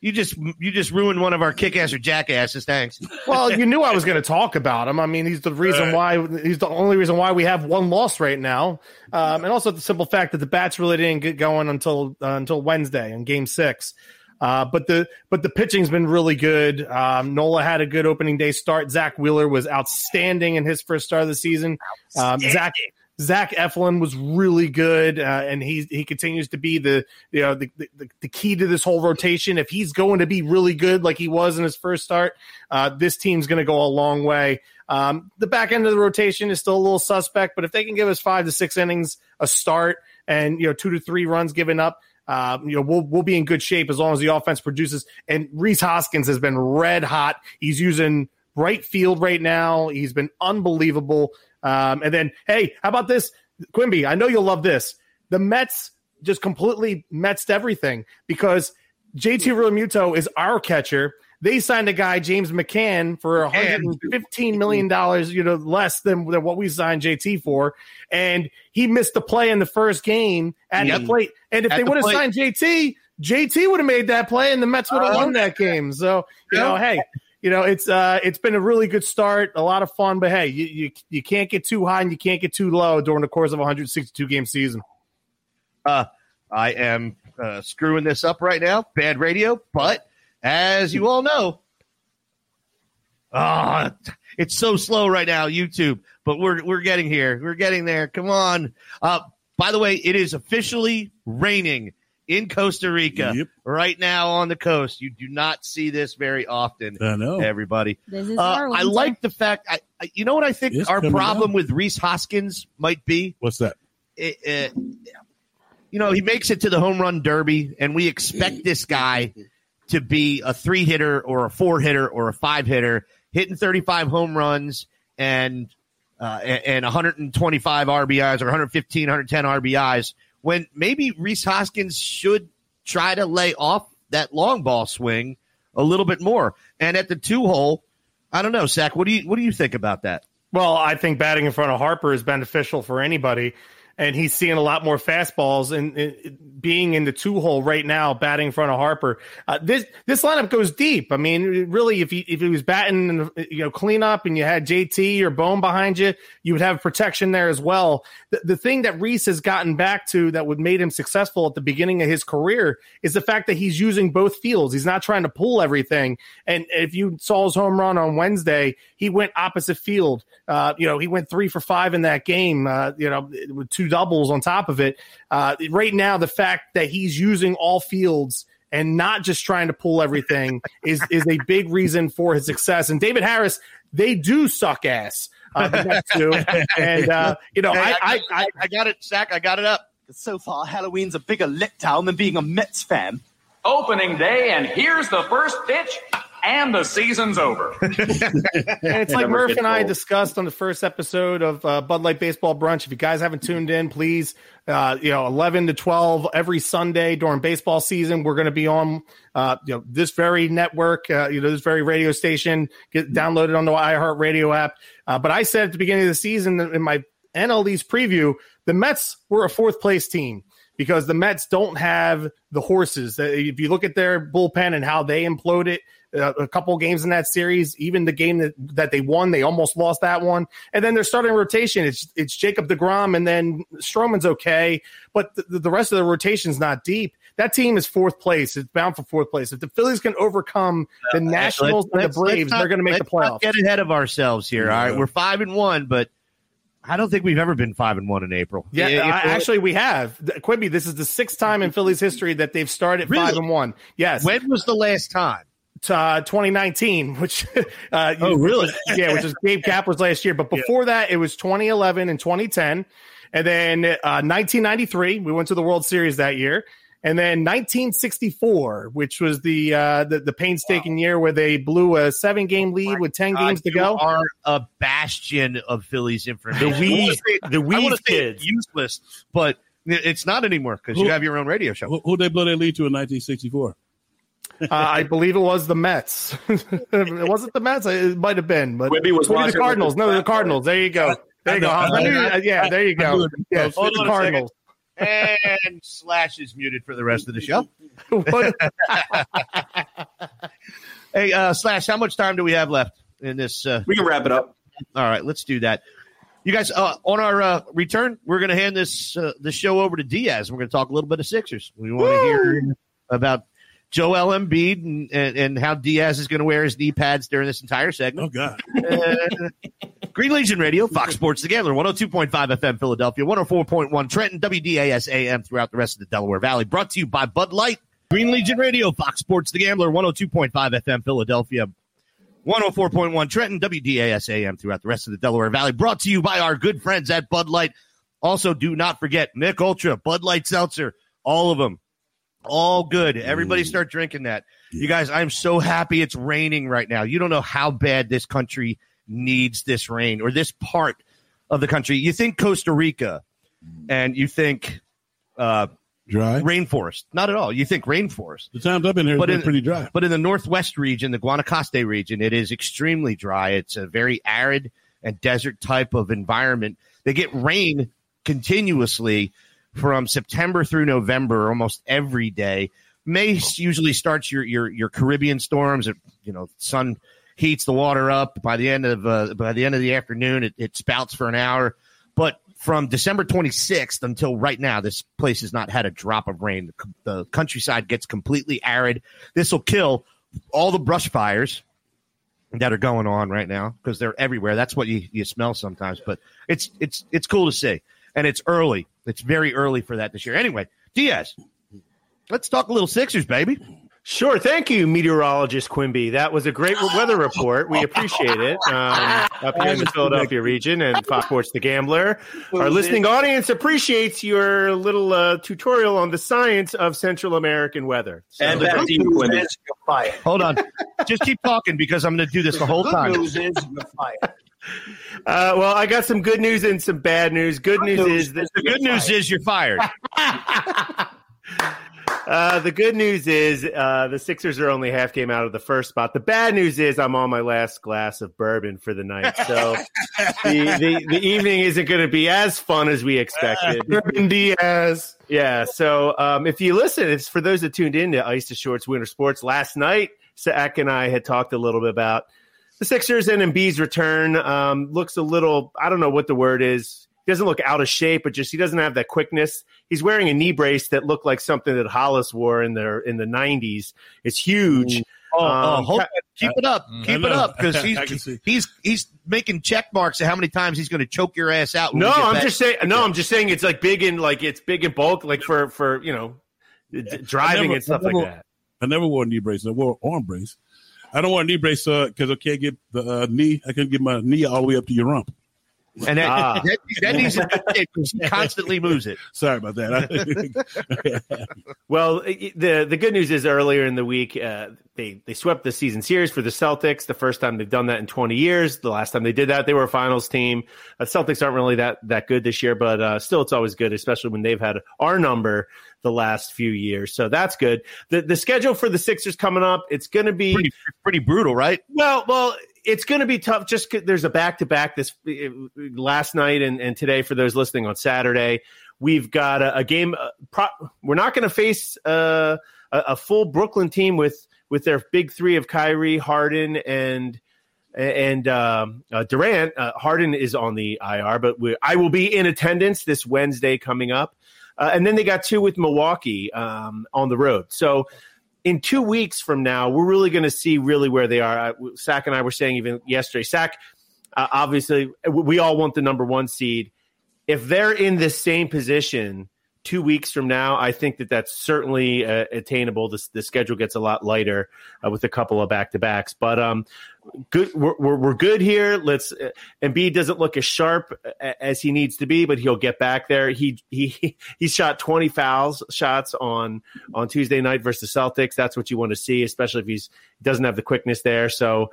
You just you just ruined one of our kick ass or jackasses. Thanks. Well, you knew I was going to talk about him. I mean, he's the reason why he's the only reason why we have one loss right now, um, and also the simple fact that the bats really didn't get going until uh, until Wednesday in Game Six. Uh, but the but the pitching's been really good. Um, Nola had a good opening day start. Zack Wheeler was outstanding in his first start of the season. Um, Zach Zach Eflin was really good, uh, and he he continues to be the you know the, the the key to this whole rotation. If he's going to be really good like he was in his first start, uh, this team's going to go a long way. Um, the back end of the rotation is still a little suspect, but if they can give us five to six innings a start and you know two to three runs given up, uh, you know we'll we'll be in good shape as long as the offense produces. And Rhys Hoskins has been red hot. He's using right field right now. He's been unbelievable. Um, and then, hey, how about this, Quimby? I know you'll love this. The Mets just completely Metsed everything because JT Realmuto is our catcher. They signed a guy, James McCann, for $115 million, you know, less than, than what we signed JT for. And he missed the play in the first game at the plate. And if At they the would have signed JT, JT would have made that play and the Mets would have Uh-huh. won that game. So, you know, hey, you know, it's uh it's been a really good start, a lot of fun, but hey, you you, you can't get too high and you can't get too low during the course of a 162 game season. Uh, I am uh, screwing this up right now. Bad radio, but as you all know, ah, it's so slow right now, YouTube. But we're we're getting here. We're getting there. Come on. Uh, by the way, it is officially raining in Costa Rica Yep. right now on the coast. You do not see this very often, I know. everybody. This is Uh, I like the fact. I, I, you know what I think It's our problem down. with Rhys Hoskins might be What's that? it, it- you know, he makes it to the home run derby, and we expect this guy to be a three hitter or a four hitter or a five hitter, hitting 35 home runs and uh, and and 125 RBIs or 115, 110 RBIs. When maybe Rhys Hoskins should try to lay off that long ball swing a little bit more. And at the two hole, I don't know, Zach. What do you what do you think about that? Well, I think batting in front of Harper is beneficial for anybody, and he's seeing a lot more fastballs and, and being in the two hole right now, batting in front of Harper. Uh, this this lineup goes deep. I mean, really, if he if he was batting, you know, cleanup and you had JT or Bone behind you, you would have protection there as well. The, the thing that Rhys has gotten back to that would made him successful at the beginning of his career is the fact that he's using both fields. He's not trying to pull everything. And if you saw his home run on Wednesday, he went opposite field. Uh, you know, he went three for five in that game. Uh, you know, with two doubles on top of it. Uh, right now, the fact that he's using all fields and not just trying to pull everything *laughs* is is a big reason for his success. And David Harris, they do suck ass. Uh, the Mets do. *laughs* and uh, you know, Hey, I, I, I, I got it, Zach. I got it up. So far, Halloween's a bigger letdown than being a Mets fan. Opening day, and here's the first pitch, and the season's over. *laughs* And it's like Never Murph and I discussed on the first episode of uh, Bud Light Baseball Brunch. If you guys haven't tuned in, please, uh, you know, 11 to 12 every Sunday during baseball season, we're going to be on, uh, you know, this very network, uh, you know, this very radio station, get downloaded on the iHeartRadio app. Uh, but I said at the beginning of the season in my NL East preview, the Mets were a fourth place team because the Mets don't have the horses. If you look at their bullpen and how they imploded a couple games in that series, even the game that, that they won, they almost lost that one. And then they're starting rotation. It's it's Jacob Degrom, and then Stroman's okay, but the, the rest of the rotation's not deep. That team is fourth place. It's bound for fourth place. If the Phillies can overcome the Nationals and the Braves, not- they're going to make the playoffs. Get ahead of ourselves here. All right, we're five and one, but I don't think we've ever been five and one in April. Yeah, If- I, actually, we have Quimby. This is the sixth time in Phillies history that they've started Really? five and one. Yes, when was the last time? Uh, 2019, which *laughs* uh, Oh, really? *laughs* yeah, which is Gabe *laughs* Kapler's last year. But before that, it was 2011 and 2010, and then uh, 1993. We went to the World Series that year, and then 1964, which was the uh, the, the painstaking year where they blew a seven game lead with 10 God, games to you go. Are a bastion of Phillies information. The Weeds- I wanna say- the I wanna Weeds say kids. useless, but it's not anymore because you have your own radio show. Who, who'd they blow their lead to in 1964? Uh, I believe it was the Mets. *laughs* it wasn't the Mets. It might have been, but Quimby was maybe watching the Cardinals. No, the Cardinals. There you go. There you go. I knew- yeah, there you go. knew. Yeah, Hold the on a Cardinals. And Slash is muted for the rest of the show. *laughs* *laughs* Hey, uh, Slash, how much time do we have left in this? Uh, We can wrap it up. all right, let's do that. You guys, uh, on our uh, return, we're going to hand this uh, the show over to Diaz. We're going to talk a little bit of Sixers. We want to hear about Joel Embiid and, and, and how Diaz is going to wear his knee pads during this entire segment. Oh God! Uh, Green Legion Radio, Fox Sports The Gambler, 102.5 FM Philadelphia, 104.1 Trenton, WDAS AM throughout the rest of the Delaware Valley. Brought to you by Bud Light. Green Legion Radio, Fox Sports The Gambler, 102.5 FM Philadelphia, 104.1 Trenton, WDAS AM throughout the rest of the Delaware Valley. Brought to you by our good friends at Bud Light. Also, do not forget Mich Ultra, Bud Light Seltzer, all of them. All good. Everybody start drinking that. You guys, I'm so happy it's raining right now. You don't know how bad this country needs this rain or this part of the country. You think Costa Rica and you think uh, Dry. rainforest. Not at all. You think rainforest. The times I've been here, it's But been in- pretty dry. But in the northwest region, the Guanacaste region, it is extremely dry. It's a very arid and desert type of environment. They get rain continuously from September through November, almost every day. May usually starts your your your Caribbean storms. It, you know, sun heats the water up. By the end of uh, by the end of the afternoon, it, it spouts for an hour. But from December 26th until right now, this place has not had a drop of rain. The, the countryside gets completely arid. This will kill all the brush fires that are going on right now because they're everywhere. That's what you, you smell sometimes. But it's it's it's cool to see, and it's early. It's very early for that this year. Anyway, Diaz, let's talk a little Sixers, baby. Sure. Thank you, meteorologist Quimby. That was a great weather report. We appreciate it. Um, up here in the Philadelphia region and Fox Sports The Gambler. Our listening audience appreciates your little uh, tutorial on the science of Central American weather. So- And back to you, Quimby. is you're. Hold on, just keep talking because I'm going to do this the whole Good time. News is you're fired. Uh, well, I got some good news and some bad news. Good news is that The good news is you're fired. *laughs* Uh, the good news is uh, the Sixers are only half game out of the first spot. The bad news is I'm on my last glass of bourbon for the night, so *laughs* the, the the evening isn't going to be as fun as we expected. *laughs* Ruben Diaz. Yeah. So um, if you listen, it's for those that tuned in to Ice to Shorts Winter Sports last night. Zach and I had talked a little bit about the Sixers and Embiid's return. Um, looks a little, I don't know what the word is. He doesn't look out of shape, but just he doesn't have that quickness. He's wearing a knee brace that looked like something that Hollis wore in the in the '90s. It's huge. Oh, Um, oh, hold, keep it up, keep it up, because *laughs* he's he's he's making check marks of how many times he's going to choke your ass out. when No, I'm back. just saying. No, I'm just saying it's like big in like it's big in bulk, like for for you know d- driving never- and stuff never- like that. I never wore a knee brace. I wore an arm brace. I don't want a knee brace because I can't get the uh, knee. I can't get my knee all the way up to your rump. And that, Ah. that, that needs to be because he *laughs* constantly moves it. Sorry about that. *laughs* Well, the the good news is earlier in the week uh, they they swept the season series for the Celtics. The first time they've done that in 20 years. The last time they did that, they were a finals team. Uh, Celtics aren't really that that good this year, but uh, still, it's always good, especially when they've had our number the last few years. So that's good. The the schedule for the Sixers coming up, it's going to be Pretty, pretty brutal, right? well, well, it's going to be tough. Just there's a back to back this uh, last night and, and today for those listening on Saturday. We've got a, a game. Uh, pro- we're not going to face uh, a, a full Brooklyn team with with their big three of Kyrie, Harden, and and um, uh, Durant. Uh, Harden is on the IR, but we, I will be in attendance this Wednesday coming up. Uh, and then they got two with Milwaukee um, on the road. So in two weeks from now, we're really going to see really where they are. Sack and I were saying even yesterday. Sack, uh, obviously, we all want the number one seed. If they're in the same position two weeks from now, I think that that's certainly uh, attainable. The, the schedule gets a lot lighter uh, with a couple of back to backs, but um, good. We're, we're, we're good here. Let's. Uh, Embiid doesn't look as sharp as he needs to be, but he'll get back there. He he *laughs* he shot twenty fouls shots on on Tuesday night versus Celtics. That's what you want to see, especially if he's doesn't have the quickness there. So.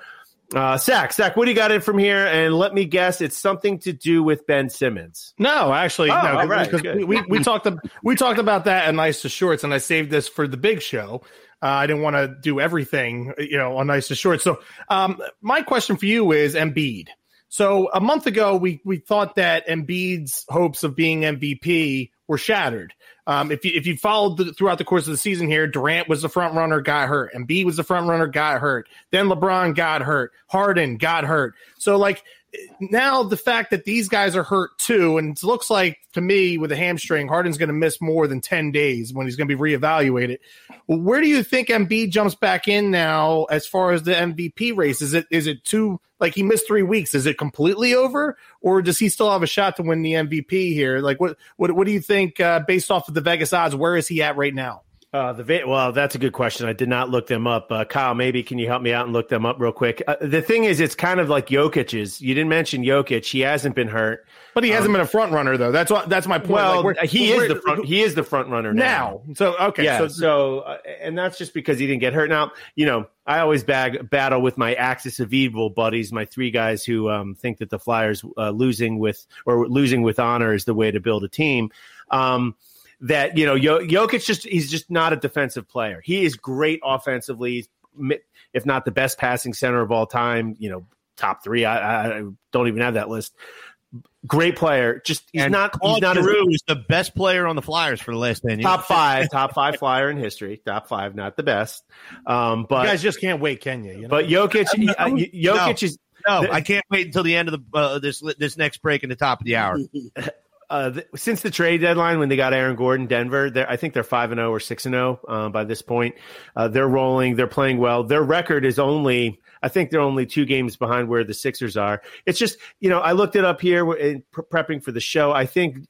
Uh, Zach, Zach, what do you got in from here? And let me guess, it's something to do with Ben Simmons. No, actually, Oh, no, all right, we, we, we talked we talked about that in Nice to Shorts, and I saved this for the big show. Uh, I didn't want to do everything, you know, on Nice to Shorts. So, um, my question for you is Embiid. So a month ago, we we thought that Embiid's hopes of being MVP were shattered. Um, if you if you followed the, throughout the course of the season here, Durant was the front runner, got hurt. Embiid was the front runner, got hurt. Then LeBron got hurt. Harden got hurt. So like now the fact that these guys are hurt too, and it looks like to me with a hamstring, Harden's going to miss more than 10 days when he's going to be reevaluated. Where do you think Embiid jumps back in now as far as the MVP race? Is it is it too like he missed three weeks? Is it completely over, or does he still have a shot to win the MVP here? Like what what what do you think uh, based off of the Vegas odds? Where is he at right now? Uh, the va- well, that's a good question. I did not look them up. Uh, Kyle, maybe can you help me out and look them up real quick? Uh, the thing is, it's kind of like Jokic's. You didn't mention Jokic. He hasn't been hurt, But he hasn't Um, been a front runner though. That's what that's my point. Well, Like, he is the front. He is the front runner now. now. So okay, yeah. so So, uh, and that's just because he didn't get hurt. Now, you know, I always bag battle with my axis of evil buddies, my three guys who um, think that the Flyers uh, losing with or losing with honor is the way to build a team. Um, that you know, Yo- Jokic just he's just not a defensive player. He is great offensively, if not the best passing center of all time. You know, top three. I, I don't even have that list. Great player. Just he's And not. He's Claude not as, Giroux is the best player on the Flyers for the last ten years. top five, top five flyer in history. Top five, not the best. Um, but you guys just can't wait, can you? you know? but Jokic, uh, Jokic is No, The- I can't wait until the end of the uh, this this next break in the top of the hour. *laughs* uh, th- since the trade deadline when they got Aaron Gordon, Denver. I think they're five and zero or six and zero uh, by this point. Uh, they're rolling. They're playing well. Their record is only. I think they're only two games behind where the Sixers are. It's just you know I looked it up here in pre- prepping for the show. I think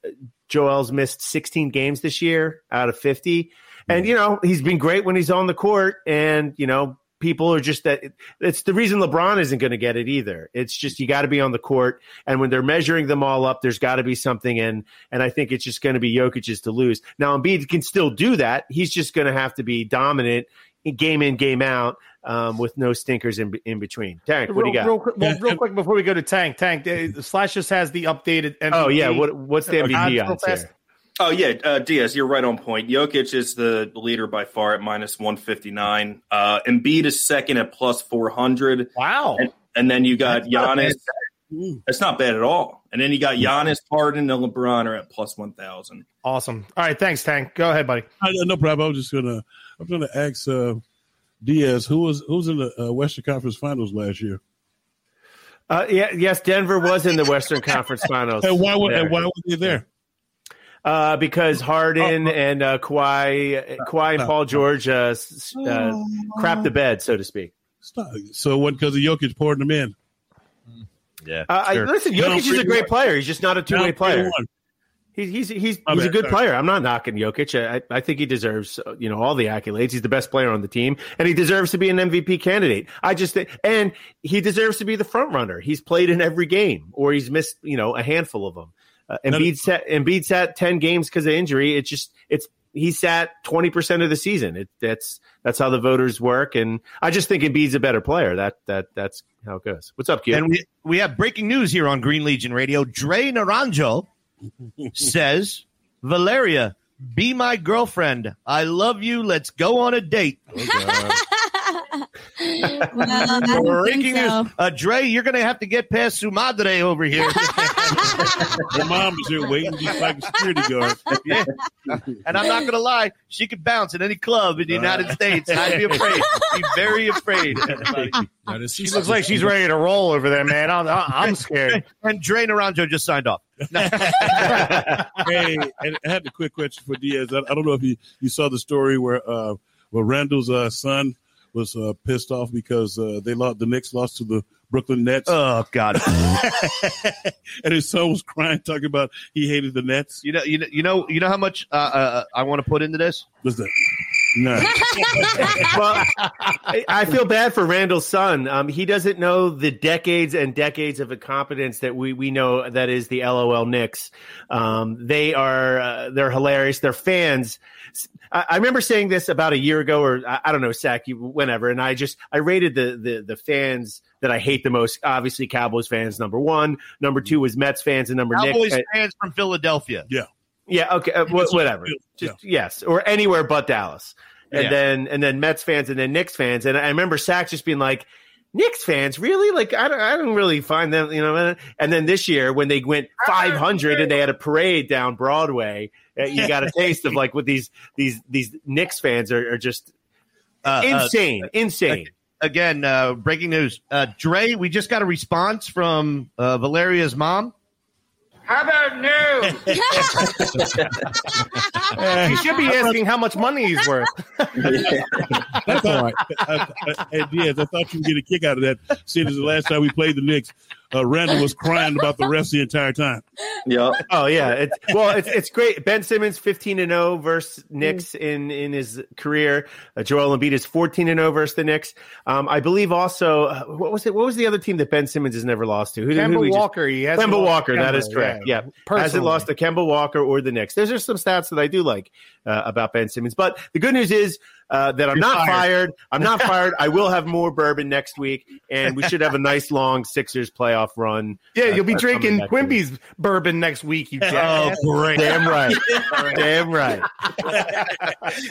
Joel's missed 16 games this year out of 50, and you know he's been great when he's on the court, and you know people are just that it's the reason LeBron isn't going to get it either. It's just you got to be on the court, and when they're measuring them all up, there's got to be something. And and I think it's just going to be Jokic's to lose. Now Embiid can still do that. He's just going to have to be dominant game in game out um, with no stinkers in in between. Tank, what do you got? Real, quick, well, real quick before we go to Tank, Tank, uh, Slash just has the updated. MVP. oh yeah, what what's the MVP real odds fast. here? Oh yeah, uh, Diaz, you're right on point. Jokic is the leader by far at minus 159. Uh, Embiid is second at plus 400, Wow. and, and then you got That's not Giannis. That's not bad at all. And then you got Giannis, Harden, and LeBron are at plus 1,000. Awesome. All right, thanks, Tank. Go ahead, buddy. I, no problem. I was just gonna. I'm gonna ask uh, Diaz who was who was in the uh, Western Conference Finals last year, Uh, yeah, yes, Denver was in the Western Conference *laughs* Finals. and why were and why were they there? Uh, because Harden Oh, oh. and uh, Kawhi, Kawhi and Paul George uh, s- uh, crap the bed, so to speak. Stop. So it wasn't because of Jokic pouring them in. Yeah, Uh, I, listen, Down Jokic is a great one. player. He's just not a two way player. 3-1. He's he's he's, My he's a good sorry. player. I'm not knocking Jokic. I, I think he deserves uh, you know all the accolades. He's the best player on the team, and he deserves to be an MVP candidate. I just think, and he deserves to be the front runner. He's played in every game, or he's missed you know a handful of them. Uh, Embiid sat Embiid sat ten games because of injury. It's just it's he sat twenty percent of the season. It, that's that's how the voters work, and I just think Embiid's a better player. That that that's how it goes. What's up, Q? And we we have breaking news here on Green Legion Radio. Dre Naranjo *laughs* says, "Valeria, be my girlfriend. I love you. Let's go on a date." *laughs* Well, Breaking think news. Uh, Dre, you're going to have to get past Sumadre over here. *laughs* Her mom is here waiting just like a security guard. Yeah. And I'm not going to lie, she could bounce in any club in the United States. I'd be afraid. Be very afraid. everybody. She looks like she's ready to roll over there, man. I'm, I'm scared. And Dre Naranjo just signed off. *laughs* hey, and I had a quick question for Diaz. I, I don't know if you, you saw the story where uh, where Randle's uh, son was uh, pissed off because uh, they lost the Knicks lost to the Brooklyn Nets. Oh God! *laughs* and his son was crying, talking about he hated the Nets. You know, you know, you know, you know how much uh, uh, I want to put into this. What's that? No. *laughs* well, I, I feel bad for Randle's son. Um, he doesn't know the decades and decades of incompetence that we we know that is the LOL Knicks. Um, they are uh, they're hilarious. They're fans. I, I remember saying this about a year ago, or I, I don't know, Sack, you whenever, and I just I rated the the the fans that I hate the most. Obviously, Cowboys fans number one. Number two was Mets fans, and number Cowboys Nick, fans from Philadelphia. Yeah. yeah, okay, uh, wh- whatever. Just yes, or anywhere but Dallas. And Yeah. then and then Mets fans and then Knicks fans. And I remember Sack just being like, Knicks fans, really? Like I don't I don't really find them, you know. And then this year when they went *laughs* 500 and they had a parade down Broadway, uh, you got a taste of like what these these these Knicks fans are, are just Uh, uh, insane, insane. Again, uh, breaking news. Uh, Dre, we just got a response from uh, Valeria's mom. How about no? You *laughs* should be asking how much money he's worth. That's all right. Hey, Diaz, I thought you would get a kick out of that. Seeing as the last time we played the Knicks, uh, Randle was crying about the rest the entire time. Yeah. Oh yeah. It's well, it's it's great. Ben Simmons 15 and 0 versus Knicks in in his career. Uh, Joel Embiid is 14 and 0 versus the Knicks. Um, I believe also uh, what was it? What was the other team that Ben Simmons has never lost to? Who, did- who Kemba did we just- Walker. He hasn't Kemba Walker. That Kemba, is correct. yeah. Yeah, hasn't Personally. lost to Kemba Walker or the Knicks. There's are some stats that I do like uh, about Ben Simmons. But the good news is uh, that I'm You're not fired. fired. I'm not *laughs* fired. I will have more bourbon next week, and we should have a nice long Sixers playoff run. Yeah, you'll be uh, drinking next week. Quimby's bourbon next week. You *laughs* Oh, jackass. great. Damn right. *laughs* Damn right.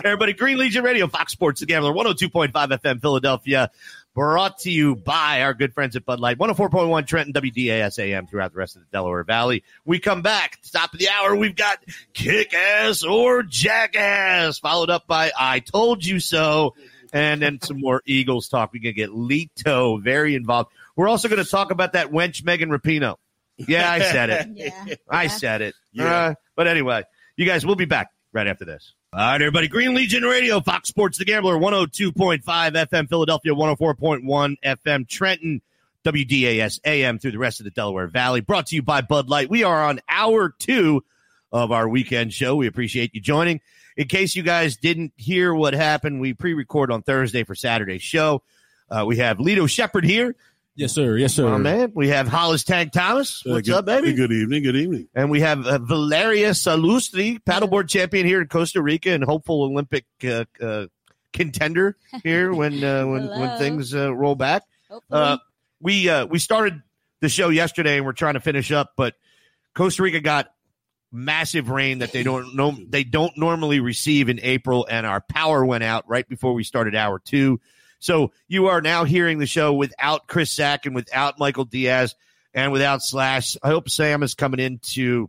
Everybody, Green Legion Radio, Fox Sports, The Gambler, 102.5 FM, Philadelphia. Brought to you by our good friends at Bud Light, 104.1 Trenton, WDASAM throughout the rest of the Delaware Valley. We come back, top of the hour, we've got Kick Ass or Jackass, followed up by I Told You So, and then some more Eagles talk. We're going to get Lito very involved. We're also going to talk about that wench, Megan Rapinoe. Yeah, I said it. *laughs* Yeah. I said it. Yeah. Uh, but anyway, you guys, we'll be back right after this. All right, everybody. Green Legion Radio, Fox Sports The Gambler, 102.5 FM, Philadelphia, 104.1 FM, Trenton, WDAS AM through the rest of the Delaware Valley. Brought to you by Bud Light. We are on hour two of our weekend show. We appreciate you joining. In case you guys didn't hear what happened, we pre record on Thursday for Saturday's show. Uh, we have Lito Sheppard here. Yes, sir. Yes, sir. Oh, man. We have Hollis Tank Thomas. Uh, What's good, up, baby? Good evening. Good evening. And we have uh, Valeria Salustri, paddleboard champion here in Costa Rica and hopeful Olympic uh, uh, contender here when uh, *laughs* when when things uh, roll back. Uh, we uh, we started the show yesterday and we're trying to finish up, but Costa Rica got massive rain that they don't know they don't normally receive in April, and our power went out right before we started hour two. So you are now hearing the show without Chris Sack and without Michael Diaz and without Slash. I hope Sam is coming in to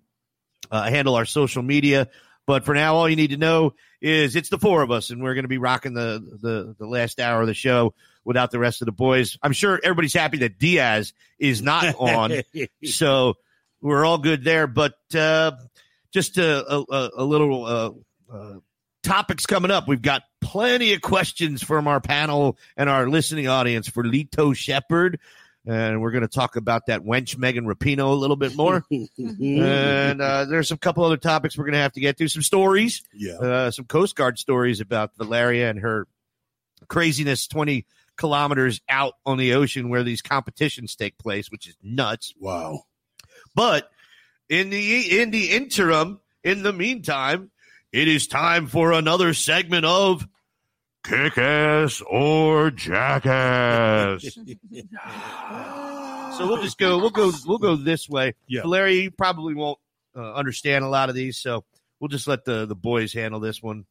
uh, handle our social media. But for now, all you need to know is it's the four of us, and we're going to be rocking the, the the last hour of the show without the rest of the boys. I'm sure everybody's happy that Diaz is not *laughs* on, so we're all good there. But uh, just a, a, a little uh, uh, topics coming up. We've got plenty of questions from our panel and our listening audience for Lito Sheppard. and we're going to talk about that wench Megan Rapinoe a little bit more. *laughs* and uh, there's a couple other topics we're going to have to get to. Some stories, Yeah. uh, some Coast Guard stories about Valeria and her craziness 20 kilometers out on the ocean where these competitions take place, which is nuts. Wow. But in the in the interim, in the meantime, it is time for another segment of Kick Ass or Jackass. *laughs* so we'll just go. We'll go. We'll go this way. Yeah. Valeria, you probably won't uh, understand a lot of these, so we'll just let the the boys handle this one.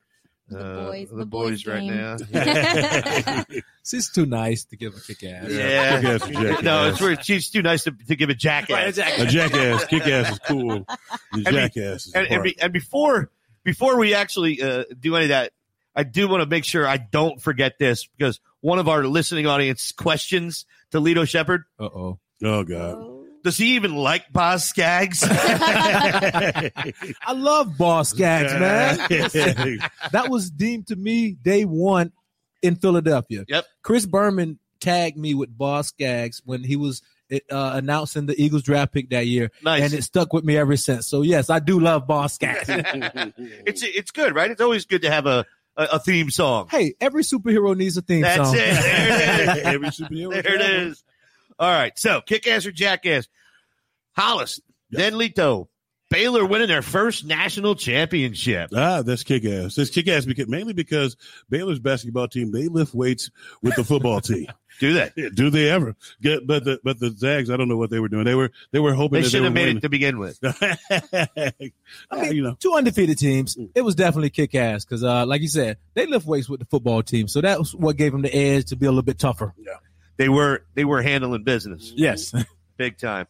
The Uh, boys- the, the boys, boys right game. now. *laughs* She's too nice to give a kick ass. Yeah. Kick-ass no, it's where she's too nice to, to give a jackass. A jackass, kick ass is cool. *laughs* The And be- jackass is and, and, be, and before before we actually uh, do any of that, I do want to make sure I don't forget this because one of our listening audience questions to Lito Sheppard: Uh oh. Oh God. Does he even like Boz Scaggs? *laughs* I love Boz Scaggs, man. *laughs* that was deemed to me day one in Philadelphia. Yep. Chris Berman tagged me with Boz Scaggs when he was uh, announcing the Eagles draft pick that year, Nice. and it stuck with me ever since. So yes, I do love Boz Scaggs. *laughs* *laughs* it's it's good, right? It's always good to have a a, a theme song. hey, every superhero needs a theme That's song. That's it. *laughs* There it is. Every superhero. There it is. All right. So kick ass or jackass. Hollis, then Lito. Baylor winning their first national championship. Ah, that's kick ass. That's kick ass because mainly because Baylor's basketball team they lift weights with the football team. Do they? Do they ever? Get, but the but the Zags, I don't know what they were doing. They were they were hoping They should have they were made it to begin with. *laughs* I mean, you know, two undefeated teams. It was definitely kick ass because, uh, like you said, they lift weights with the football team, so that was what gave them the edge to be a little bit tougher. Yeah, They were they were handling business. Yes. Big time.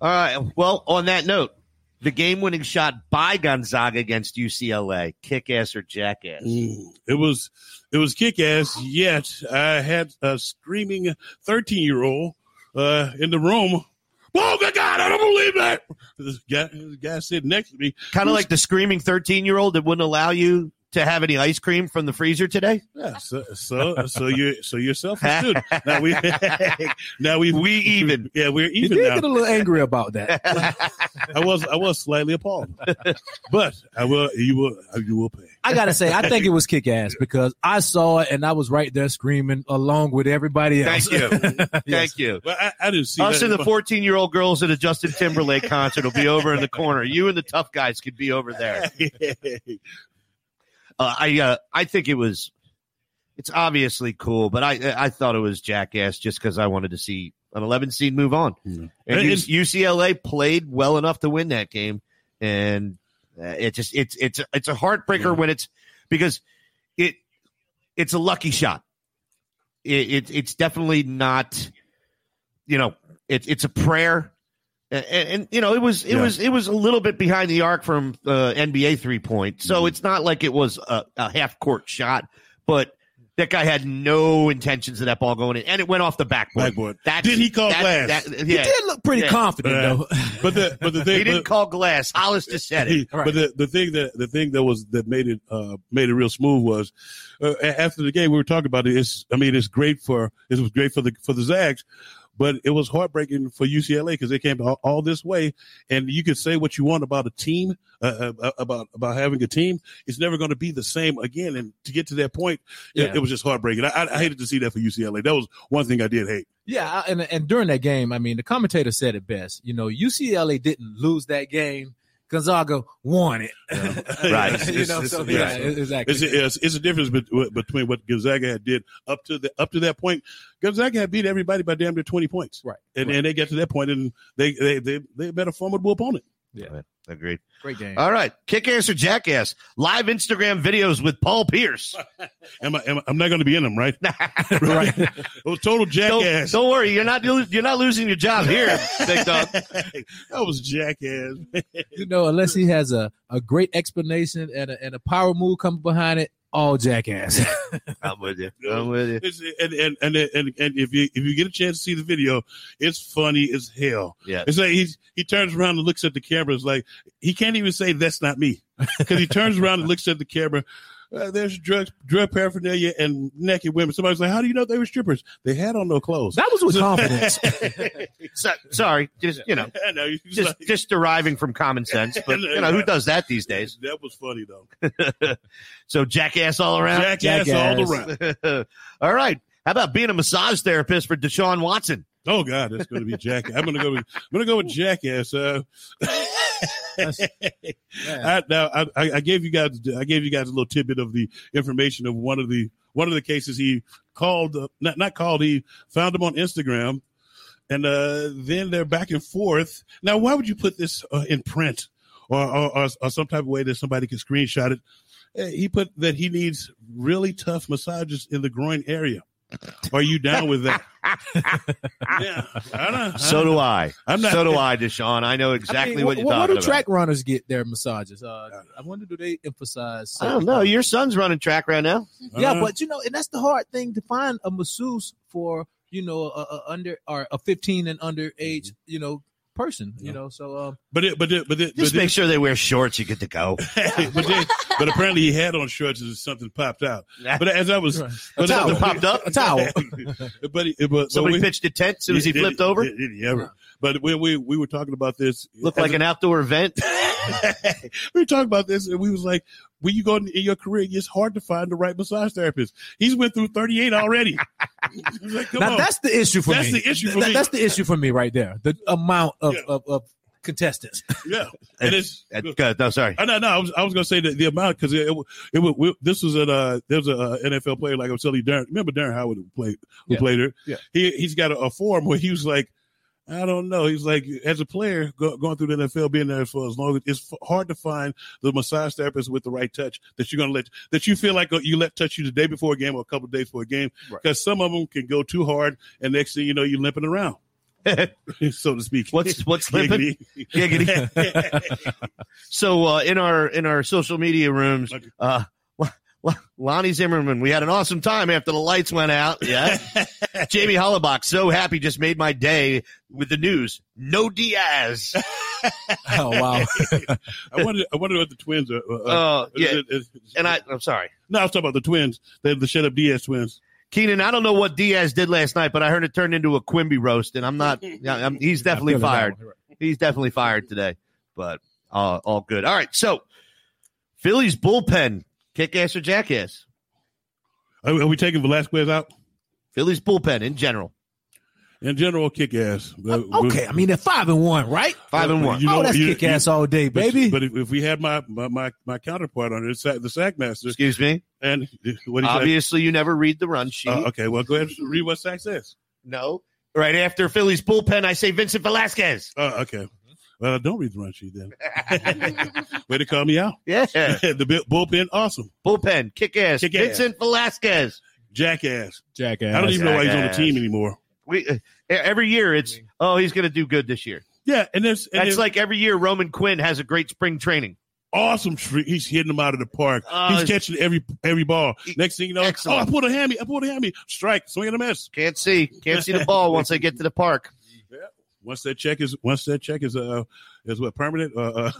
All right. Well, on that note, the game winning shot by Gonzaga against UCLA, kick ass or jackass? it was it was kick ass. Yet I had a screaming thirteen year old uh, in the room. Oh my God! I don't believe that. This guy, this guy sitting next to me, Kind of like the screaming 13 year old that wouldn't allow you to have any ice cream from the freezer today? Yeah, so so so you so yourself understood. *laughs* Now we *laughs* now we We even. Yeah, we're You even did now. get a little angry about that. *laughs* I was I was slightly appalled, but I will you will you will pay. I gotta say, I think it was kick ass because I saw it and I was right there screaming along with everybody else. Thank you. Thank you. But I, I didn't see Us that. and the 14 year old girls at a Justin Timberlake concert will be over in the corner. You and the tough guys could be over there. Uh, I uh, I think it was. It's obviously cool, but I I thought it was jackass just because I wanted to see an 11 seed move on. Mm. And And- U- UCLA played well enough to win that game, and uh, it just it's it's it's a heartbreaker Yeah. when it's because it it's a lucky shot. It, it it's definitely not, you know, it, it's a prayer. And, and, you know it was it Yeah. was it was a little bit behind the arc from uh, NBA three point, so it's not like it was a, a half court shot, but that guy had no intentions of that ball going in, and it went off the backboard. Backboard. That's, Did he call that- glass? that- He yeah, did look pretty Yeah. confident Uh, though. *laughs* but the but the thing he didn't but- call glass. Hollis just said it. He- But the, the thing that the thing that was that made it uh, made it real smooth was uh, after the game we were talking about it. It's I mean it's great for it was great for the for the Zags, but it was heartbreaking for UCLA because they came all, all this way, and you could say what you want about a team uh, uh, about about having a team. It's never going to be the same again, and to get to that point, it, Yeah. it was just heartbreaking. I, I, I hated to see that for UCLA. That was one thing I did hate. Yeah, and and during that game, I mean, the commentator said it best. You know, UCLA didn't lose that game. Gonzaga won it. *laughs* Right. you know, It's- so, it's- yeah, yeah. exactly. It's, it's, it's a difference between what Gonzaga had did up to the up to that point. Gonzaga had beat everybody by damn near twenty points, Right, And right. and they get to that point, and they they they they met a formidable opponent. Yeah, Agreed. great game. All right, kick ass or jackass? Live Instagram videos with Paul Pierce. *laughs* Am I, am I, I'm not going to be in them, right? *laughs* right. It was *laughs* total Don't, jackass. don't worry, you're not you're not losing your job here, big dog. that was jackass. You know, unless he has a, a great explanation and a, and a power move coming behind it, all jackass. *laughs* I'm with you. I'm with you. It's, and, and and and and if you if you get a chance to see the video, it's funny as hell. Yeah. It's like he's he turns around and looks at the camera. It's like he can't even say that's not me because he turns around and looks at the camera. Uh, there's drug drug paraphernalia and naked women. Somebody's like, "How do you know they were strippers? They had on no clothes." That was with *laughs* confidence. So, sorry, just you know, *laughs* know. just like- just deriving from common sense. But *laughs* you know, who does that these days? that was funny though. So jackass all around. Jackass, all around. all right. How about being a massage therapist for Deshaun Watson? Oh God, that's going to be Jackass. I'm going to go. With, I'm going to go with Jackass. Uh, *laughs* I, now I, I gave you guys. I gave you guys a little tidbit of the information of one of the one of the cases he called. Uh, not not called. He found him on Instagram, and uh, then they're back and forth. Now, why would you put this uh, in print or, or or some type of way that somebody can screenshot it? Uh, He put that he needs really tough massages in the groin area. Are you down with that? *laughs* yeah, I don't, So do I. I'm not- so do I, Deshaun. I know exactly I mean, what you're wh- wh- talking Where do track about. runners get their massages? Uh, I wonder, do they emphasize? I don't know. Your son's running track right now. Yeah, Uh-huh. but you know, and that's the hard thing to find a masseuse for you know a, a under or a 15 and under age you know person. You know, so um, But it, but it, but it, Just but make it- sure they wear shorts. You get to go. *laughs* but, then, but apparently he had on shorts and something popped out. But as I was, but towel. but- Popped up. a towel. *laughs* but, he- but Somebody but we- pitched a tent as soon as he flipped did- over. did- did he ever? But when we we were talking about this, Looked like a- an outdoor event. *laughs* *laughs* we were talking about this, and we was like, when you go in, in your career, it's hard to find the right massage therapist. He's went through thirty eight already. *laughs* Like, now on. that's the issue for That's me. the issue for That- me. That's the issue for me right there. The amount of Yeah. of, of contestants. *laughs* yeah, and it's Uh, Good. No, sorry. I know, no, I was, I was going to say that the amount because it, it, it, wa- we- this was at uh there was a uh, NFL player like I was telling you, Darren. Remember Darren Howard who played who Yeah. played her? Yeah. He he's got a, a forum where he was like, I don't know. He's like, as a player go, going through the NFL, being there for as long as it's hard to find the massage therapist with the right touch that you're going to let that you feel like uh, you let touch you the day before a game or a couple of days before a game because some of them can go too hard and next thing you know you're limping around. *laughs* *laughs* so to speak. What's what's *laughs* limping? Giggity. Giggity. So uh, in our in our social media rooms, uh, *laughs* Lonnie Zimmerman, we had an awesome time after the lights went out. Yeah, *laughs* Jamie Hollabach, so happy, just made my day with the news. No Diaz. *laughs* Oh wow! I wonder. I wonder what the twins are. Uh, Uh, yeah. uh, uh, And I, I'm sorry, no, I was talking about the twins. The the shut up Diaz twins. Keenan. I don't know what Diaz did last night, but I heard it turned into a Quimby roast, and I'm not. Yeah, I'm, he's definitely I feel that fired. He's definitely fired today, but uh, all good. All right, so Philly's bullpen, kick ass or jackass? Are, are we taking Velasquez out? Philly's bullpen in general, In general, kick ass. But- Okay, I mean they're five and one, right? five and one. you know- oh, that's you- kick ass all day, baby. But if, if we had my my my, my counterpart on it, it's the sack master, Excuse me. and what do you say? Obviously, you never read the run sheet. Uh, okay, well, go ahead and read what sack says. No. Right after Philly's bullpen, I say Vincent Velasquez. Uh, okay. Well, I don't read the run sheet then. *laughs* Way to call me out. Yeah. *laughs* the bullpen, awesome. bullpen, kick ass. Kick ass. Vincent Velasquez. Jackass. Jackass. I don't even know why he's on the team anymore. We uh, every year it's oh he's going to do good this year. Yeah, and there's and That's there's like every year Roman Quinn has a great spring training. awesome. Streak. He's hitting them out of the park. Oh, he's catching every every ball. Next thing you know, Excellent. oh, I pulled a hammy. I pulled a hammy. Strike. Swing and a miss. Can't see, can't see the *laughs* ball once they get to the park. Once that check is once that check is uh is what permanent uh, uh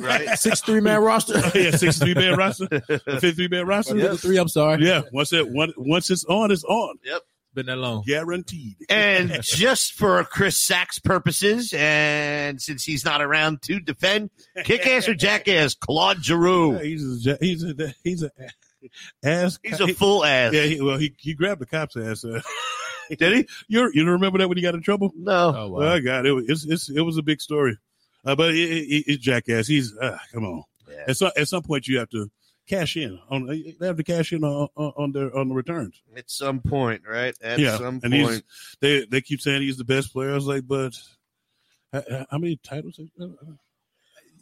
Right. *laughs* Six three man roster. *laughs* yeah six three man roster *laughs* fifty three man roster Yeah, the three. I'm sorry. yeah once that one once it's on it's on yep Been that long. guaranteed And just for Chris Sachs purposes, and since he's not around to defend, kick ass or jackass, Claude Giroux. Yeah, he's a ja- he's a he's a ass He's a full ass. yeah he, well he he grabbed the cop's ass uh, *laughs* Did he? you you remember that when he got in trouble No. Oh well I got it was it's, it's, it was a big story uh, but it, it, it's jackass he's uh, come on Yeah. at some at some point you have to cash in on they have to cash in on on, on their on the returns At some point, right? At yeah, some and point. they they keep saying he's the best player. I was like, but uh, uh, how many titles uh,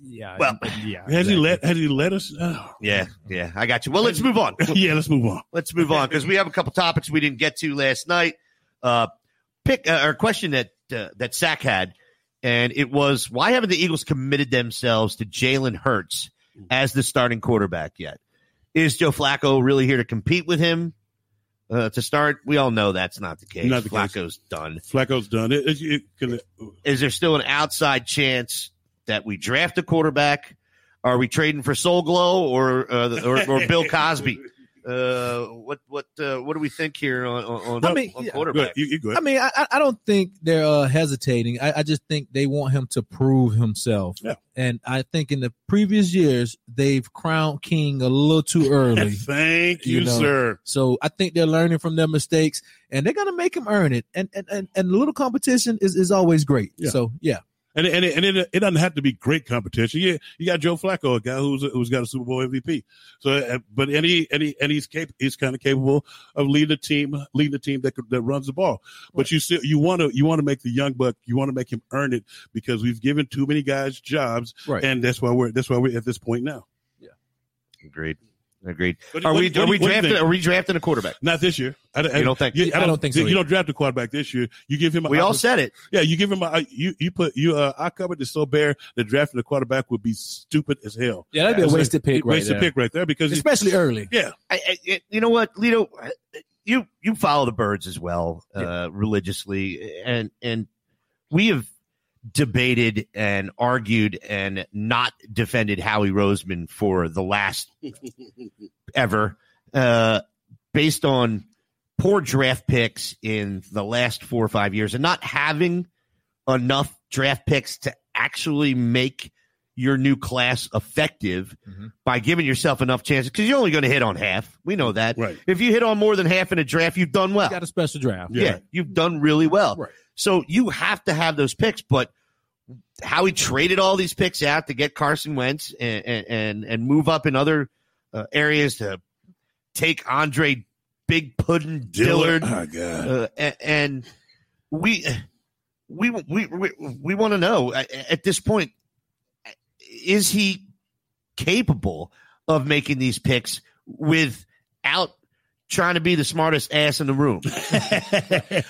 Yeah. Well, yeah. *laughs* has he let has he let us? Oh. Yeah, yeah, I got you. Well, let's move on. *laughs* yeah, let's move on. let's move on because we have a couple topics we didn't get to last night. Uh, pick uh, or question that uh, that Sack had, and it was why haven't the Eagles committed themselves to Jalen Hurts as the starting quarterback yet? Is Joe Flacco really here to compete with him? Uh, to start, we all know that's not the case. Not the case. Flacco's done. Flacco's done. It, it, it, 'cause it- Is there still an outside chance that we draft a quarterback? Are we trading for Soul Glow or uh, or, or Bill Cosby? *laughs* Uh, what what uh, what do we think here on on, I mean, on quarterback? You, you good? I mean, I, I- I don't think they're uh, hesitating. I, I just think they want him to prove himself. Yeah. And I think in the previous years they've crowned King a little too early. *laughs* Thank you, You know, sir. So I think they're learning from their mistakes, and they're gonna make him earn it. And and and, and a little competition is, is always great. Yeah. So yeah, And and it, and it, it doesn't have to be great competition. Yeah, you got Joe Flacco, a guy who's who's got a Super Bowl MVP. So, but and he and he and he's cap- he's kind of capable of leading a team, leading a team that that runs the ball. But you still you want to you want to make the young buck, you want to make him earn it because we've given too many guys jobs, Right. and that's why we're that's why we're at this point now. Yeah, agreed. Agreed. What- Are we what- are we what do you drafting are we drafting a quarterback? Not this year. I, You don't think? You, I don't think so You either. don't draft a quarterback this year. You give him. A We all said it. Yeah, you give him a you you put you uh I covered this so bare that drafting a quarterback would be stupid as hell. yeah, that'd be a wasted pick, right wasted there. pick right there because he- especially early. yeah, I, I, you know what, Lito, you you follow the birds as well uh, religiously, and and we have debated and argued and not defended Howie Roseman for the last *laughs* ever, uh, based on poor draft picks in the last four or five years, and not having enough draft picks to actually make your new class effective Mhm. by giving yourself enough chances because you're only going to hit on half. We know that. Right. If you hit on more than half in a draft, you've done well. You got a special draft. yeah, you've done really well. Right. So you have to have those picks, but how he traded all these picks out to get Carson Wentz and and and move up in other uh, areas to take Andre Big Puddin Dillard, Oh God. uh, and we we we we, we want to know at, at this point is he capable of making these picks without trying to be the smartest ass in the room? *laughs*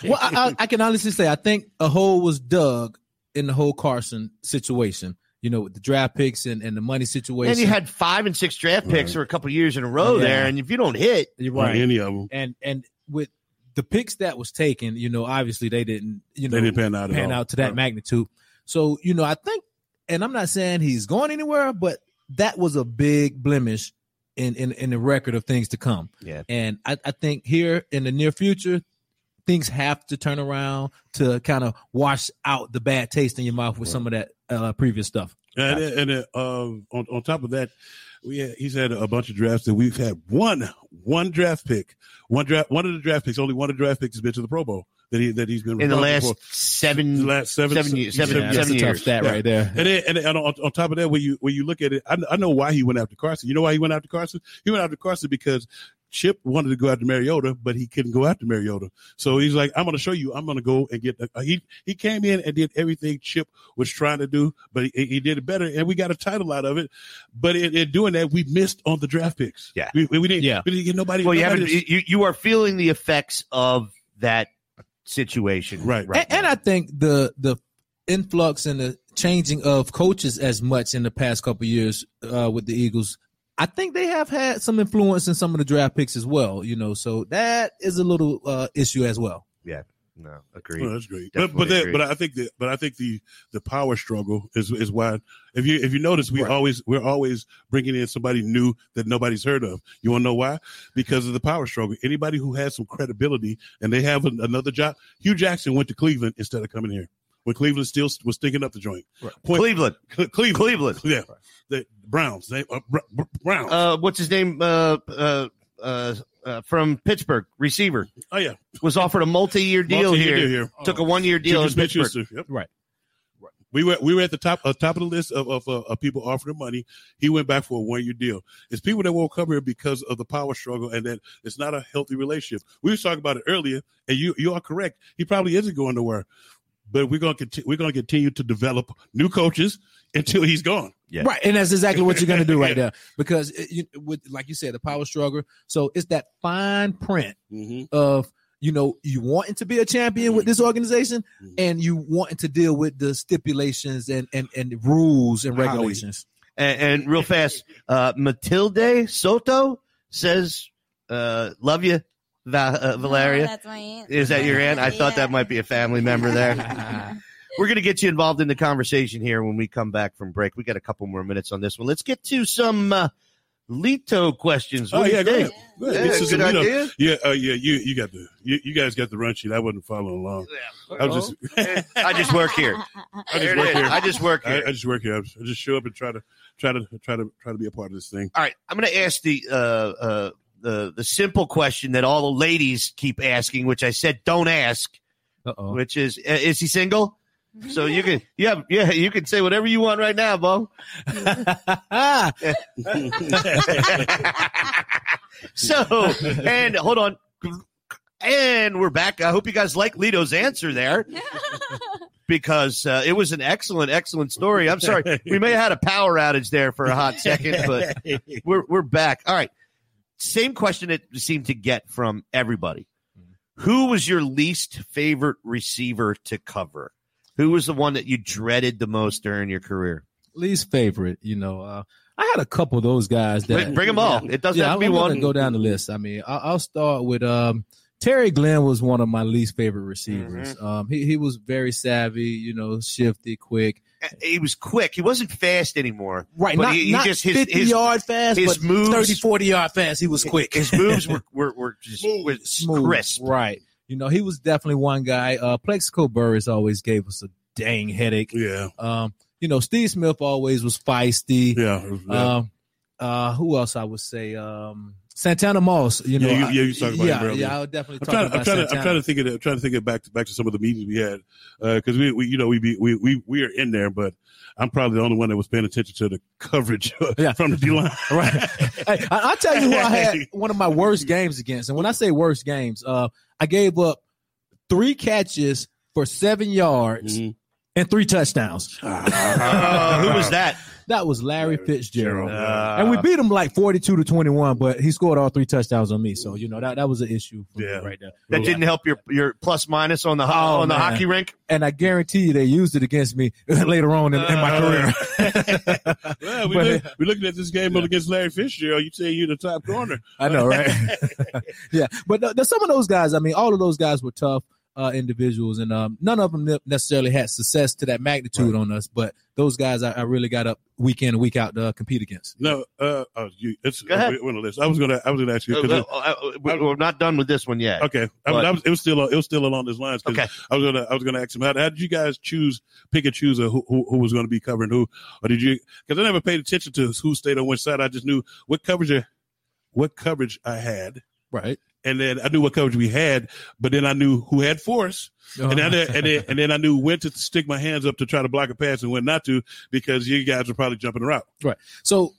Well, I, I, I can honestly say I think a hole was dug in the whole Carson situation. You know, with the draft picks and, and the money situation. And you had five and six draft picks for a couple years in a row Yeah. there, and if you don't hit, You're Right. right. Any of them. and and with the picks that was taken, you know, obviously they didn't, you know, They didn't pan out pan out to that Right. magnitude. So, you know, I think, and I'm not saying he's going anywhere, but that was a big blemish in in, in the record of things to come. Yeah. And I, I think here in the near future, things have to turn around to kind of wash out the bad taste in your mouth with some of that uh, previous stuff. And and uh, um, on on top of that, we had, he's had a bunch of drafts that we've had one one draft pick, one draft one of the draft picks, only one of the draft picks has been to the Pro Bowl that he that he's been in the last for. seven, The last seven seven years, seven, Yeah, seven years. stat Yeah. right there. And then, and, then- and on, on top of that, when you when you look at it, I, I know why he went after Carson. You know why he went after Carson? He went after Carson because Chip wanted to go after Mariota, but he couldn't go after Mariota. So he's like, I'm going to show you. I'm going to go and get. The, uh, he he came in and did everything Chip was trying to do, but he, he did it better, and we got a title out of it. But in, in doing that, we missed on the draft picks. Yeah. we, we didn't. Yeah. we didn't get nobody. Well, you nobody haven't. You, you are feeling the effects of that situation, Right. and, and I think the the influx and the changing of coaches as much in the past couple of years uh, with the Eagles, I think they have had some influence in some of the draft picks as well. You know, so that is a little uh, issue as well. yeah, no, agreed. Well, that's great. But Definitely but, that, but I think that but I think the the power struggle is is why if you if you notice we Right. always we're always bringing in somebody new that nobody's heard of. You want to know why? Because of the power struggle. Anybody who has some credibility and they have an, another job. Hue Jackson went to Cleveland instead of coming here. When Cleveland still was stinking up the joint. Point- Cleveland, Cle- Cleveland. Cleveland. Yeah. The Browns. They, uh, Br- Br- Browns. Uh, what's his name? Uh, uh, uh, uh, from Pittsburgh, receiver oh yeah. was offered a multi-year *laughs* deal Multi-year here. deal here. Took a one-year deal in Pittsburgh. Yep. Right. We were we were at the top uh, top of the list of of, uh, of people offering money. He went back for a one year deal. It's people that won't come here because of the power struggle and that it's not a healthy relationship. We were talking about it earlier, and you you are correct. He probably isn't going nowhere, but we're going to conti- we're going to continue to develop new coaches until he's gone. Yeah. Right, and that's exactly what you're going to do right *laughs* there because, it, you, with like you said, the power struggle. So it's that fine print Mm-hmm. of you know you wanting to be a champion with this organization and you wanting to deal with the stipulations and and, and rules and regulations. And, and real fast, uh, Matilde Soto says, uh, "Love you, Va- uh, Valeria." that's my aunt. Is that your aunt? I thought that might be a family member there. *laughs* we're going to get you involved in the conversation here when we come back from break. We got a couple more minutes on this one. Let's get to some uh, Lito questions. What Oh yeah, go ahead. Go ahead. Yeah, This is good a- you know, idea. Yeah, uh, yeah. You you got the you, you guys got the run sheet. I wasn't following along. I was just I just work here. I just work here. I just work here. I just work here. I just show up and try to try to try to try to be a part of this thing. All right, I'm going to ask the uh, uh, the the simple question that all the ladies keep asking, which I said don't ask, Uh-oh. which is uh, is he single? So you can yeah yeah you can say whatever you want right now, Bo. *laughs* so and hold on, and we're back. I hope you guys like Lito's answer there. *laughs* Because uh, it was an excellent, excellent story. I'm sorry, we may have had a power outage there for a hot second, but we're we're back. All right. Same question it seemed to get from everybody. Who was your least favorite receiver to cover? Who was the one that you dreaded the most during your career? Least favorite, you know. Uh, I had a couple of those guys that Bring- them all. It doesn't yeah, have to be one. Go down the list. I mean, I'll, I'll start with um, Terry Glenn was one of my least favorite receivers. Mm-hmm. Um, he he was very savvy, you know, shifty, quick. He was quick. He wasn't fast anymore. Right, But not, he, he not just his 50 his, yard fast, his but moves 30, 40 yard fast. He was quick. His moves were *laughs* were, were just were crisp. Right. You know, he was definitely one guy. Uh, Plaxico Burress always gave us a dang headache. Yeah. Um, you know, Steve Smith always was feisty. Yeah. yeah. Um, uh, who else I would say? Um, Santana Moss. You know, yeah, you, yeah, you talking about yeah, him earlier. yeah, I would definitely I'm talk trying, about I'm trying, to, I'm trying to think of, I'm trying to think of back to back to some of the meetings we had because we, we, you know, we be we we we are in there, but I'm probably the only one that was paying attention to the coverage *laughs* from the D line. *laughs* right. Hey, I, I'll tell you who I had *laughs* one of my worst games against. And when I say worst games, uh, I gave up three catches for seven yards Mm-hmm. and three touchdowns. *laughs* Uh, who was that? That was Larry Fitzgerald. Uh, and we beat him like 42 to 21, but he scored all three touchdowns on me. So, you know, that, that was an issue for me right there. That didn't help your your plus minus on the ho- Oh, on the man. hockey rink. And I guarantee you they used it against me *laughs* later on in, in my career. *laughs* Well, we But- look, we're looking at this game against Larry Fitzgerald. You say you're the top corner. I know, right? *laughs* yeah, but th- th- some of those guys, I mean, all of those guys were tough uh, individuals, and um, none of them necessarily had success to that magnitude on us. But those guys, I, I really got up week in and week out to uh, compete against. No, uh, uh you, it's Go ahead. we're on the list. I was gonna, I was gonna ask you Uh, because uh, uh, we- we're not done with this one yet. Okay, I, But- I was, it was still it was still along those lines. Okay. I was gonna I was gonna ask him how, how did you guys choose pick and choose uh, who, who who was going to be covering who, or did you? Because I never paid attention to who stayed on which side. I just knew what coverage what coverage I had, right? And then I knew what coverage we had, but then I knew who had force. Uh-huh. And then, and *laughs* then and then I knew when to stick my hands up to try to block a pass and when not to because you guys were probably jumping around. Right. So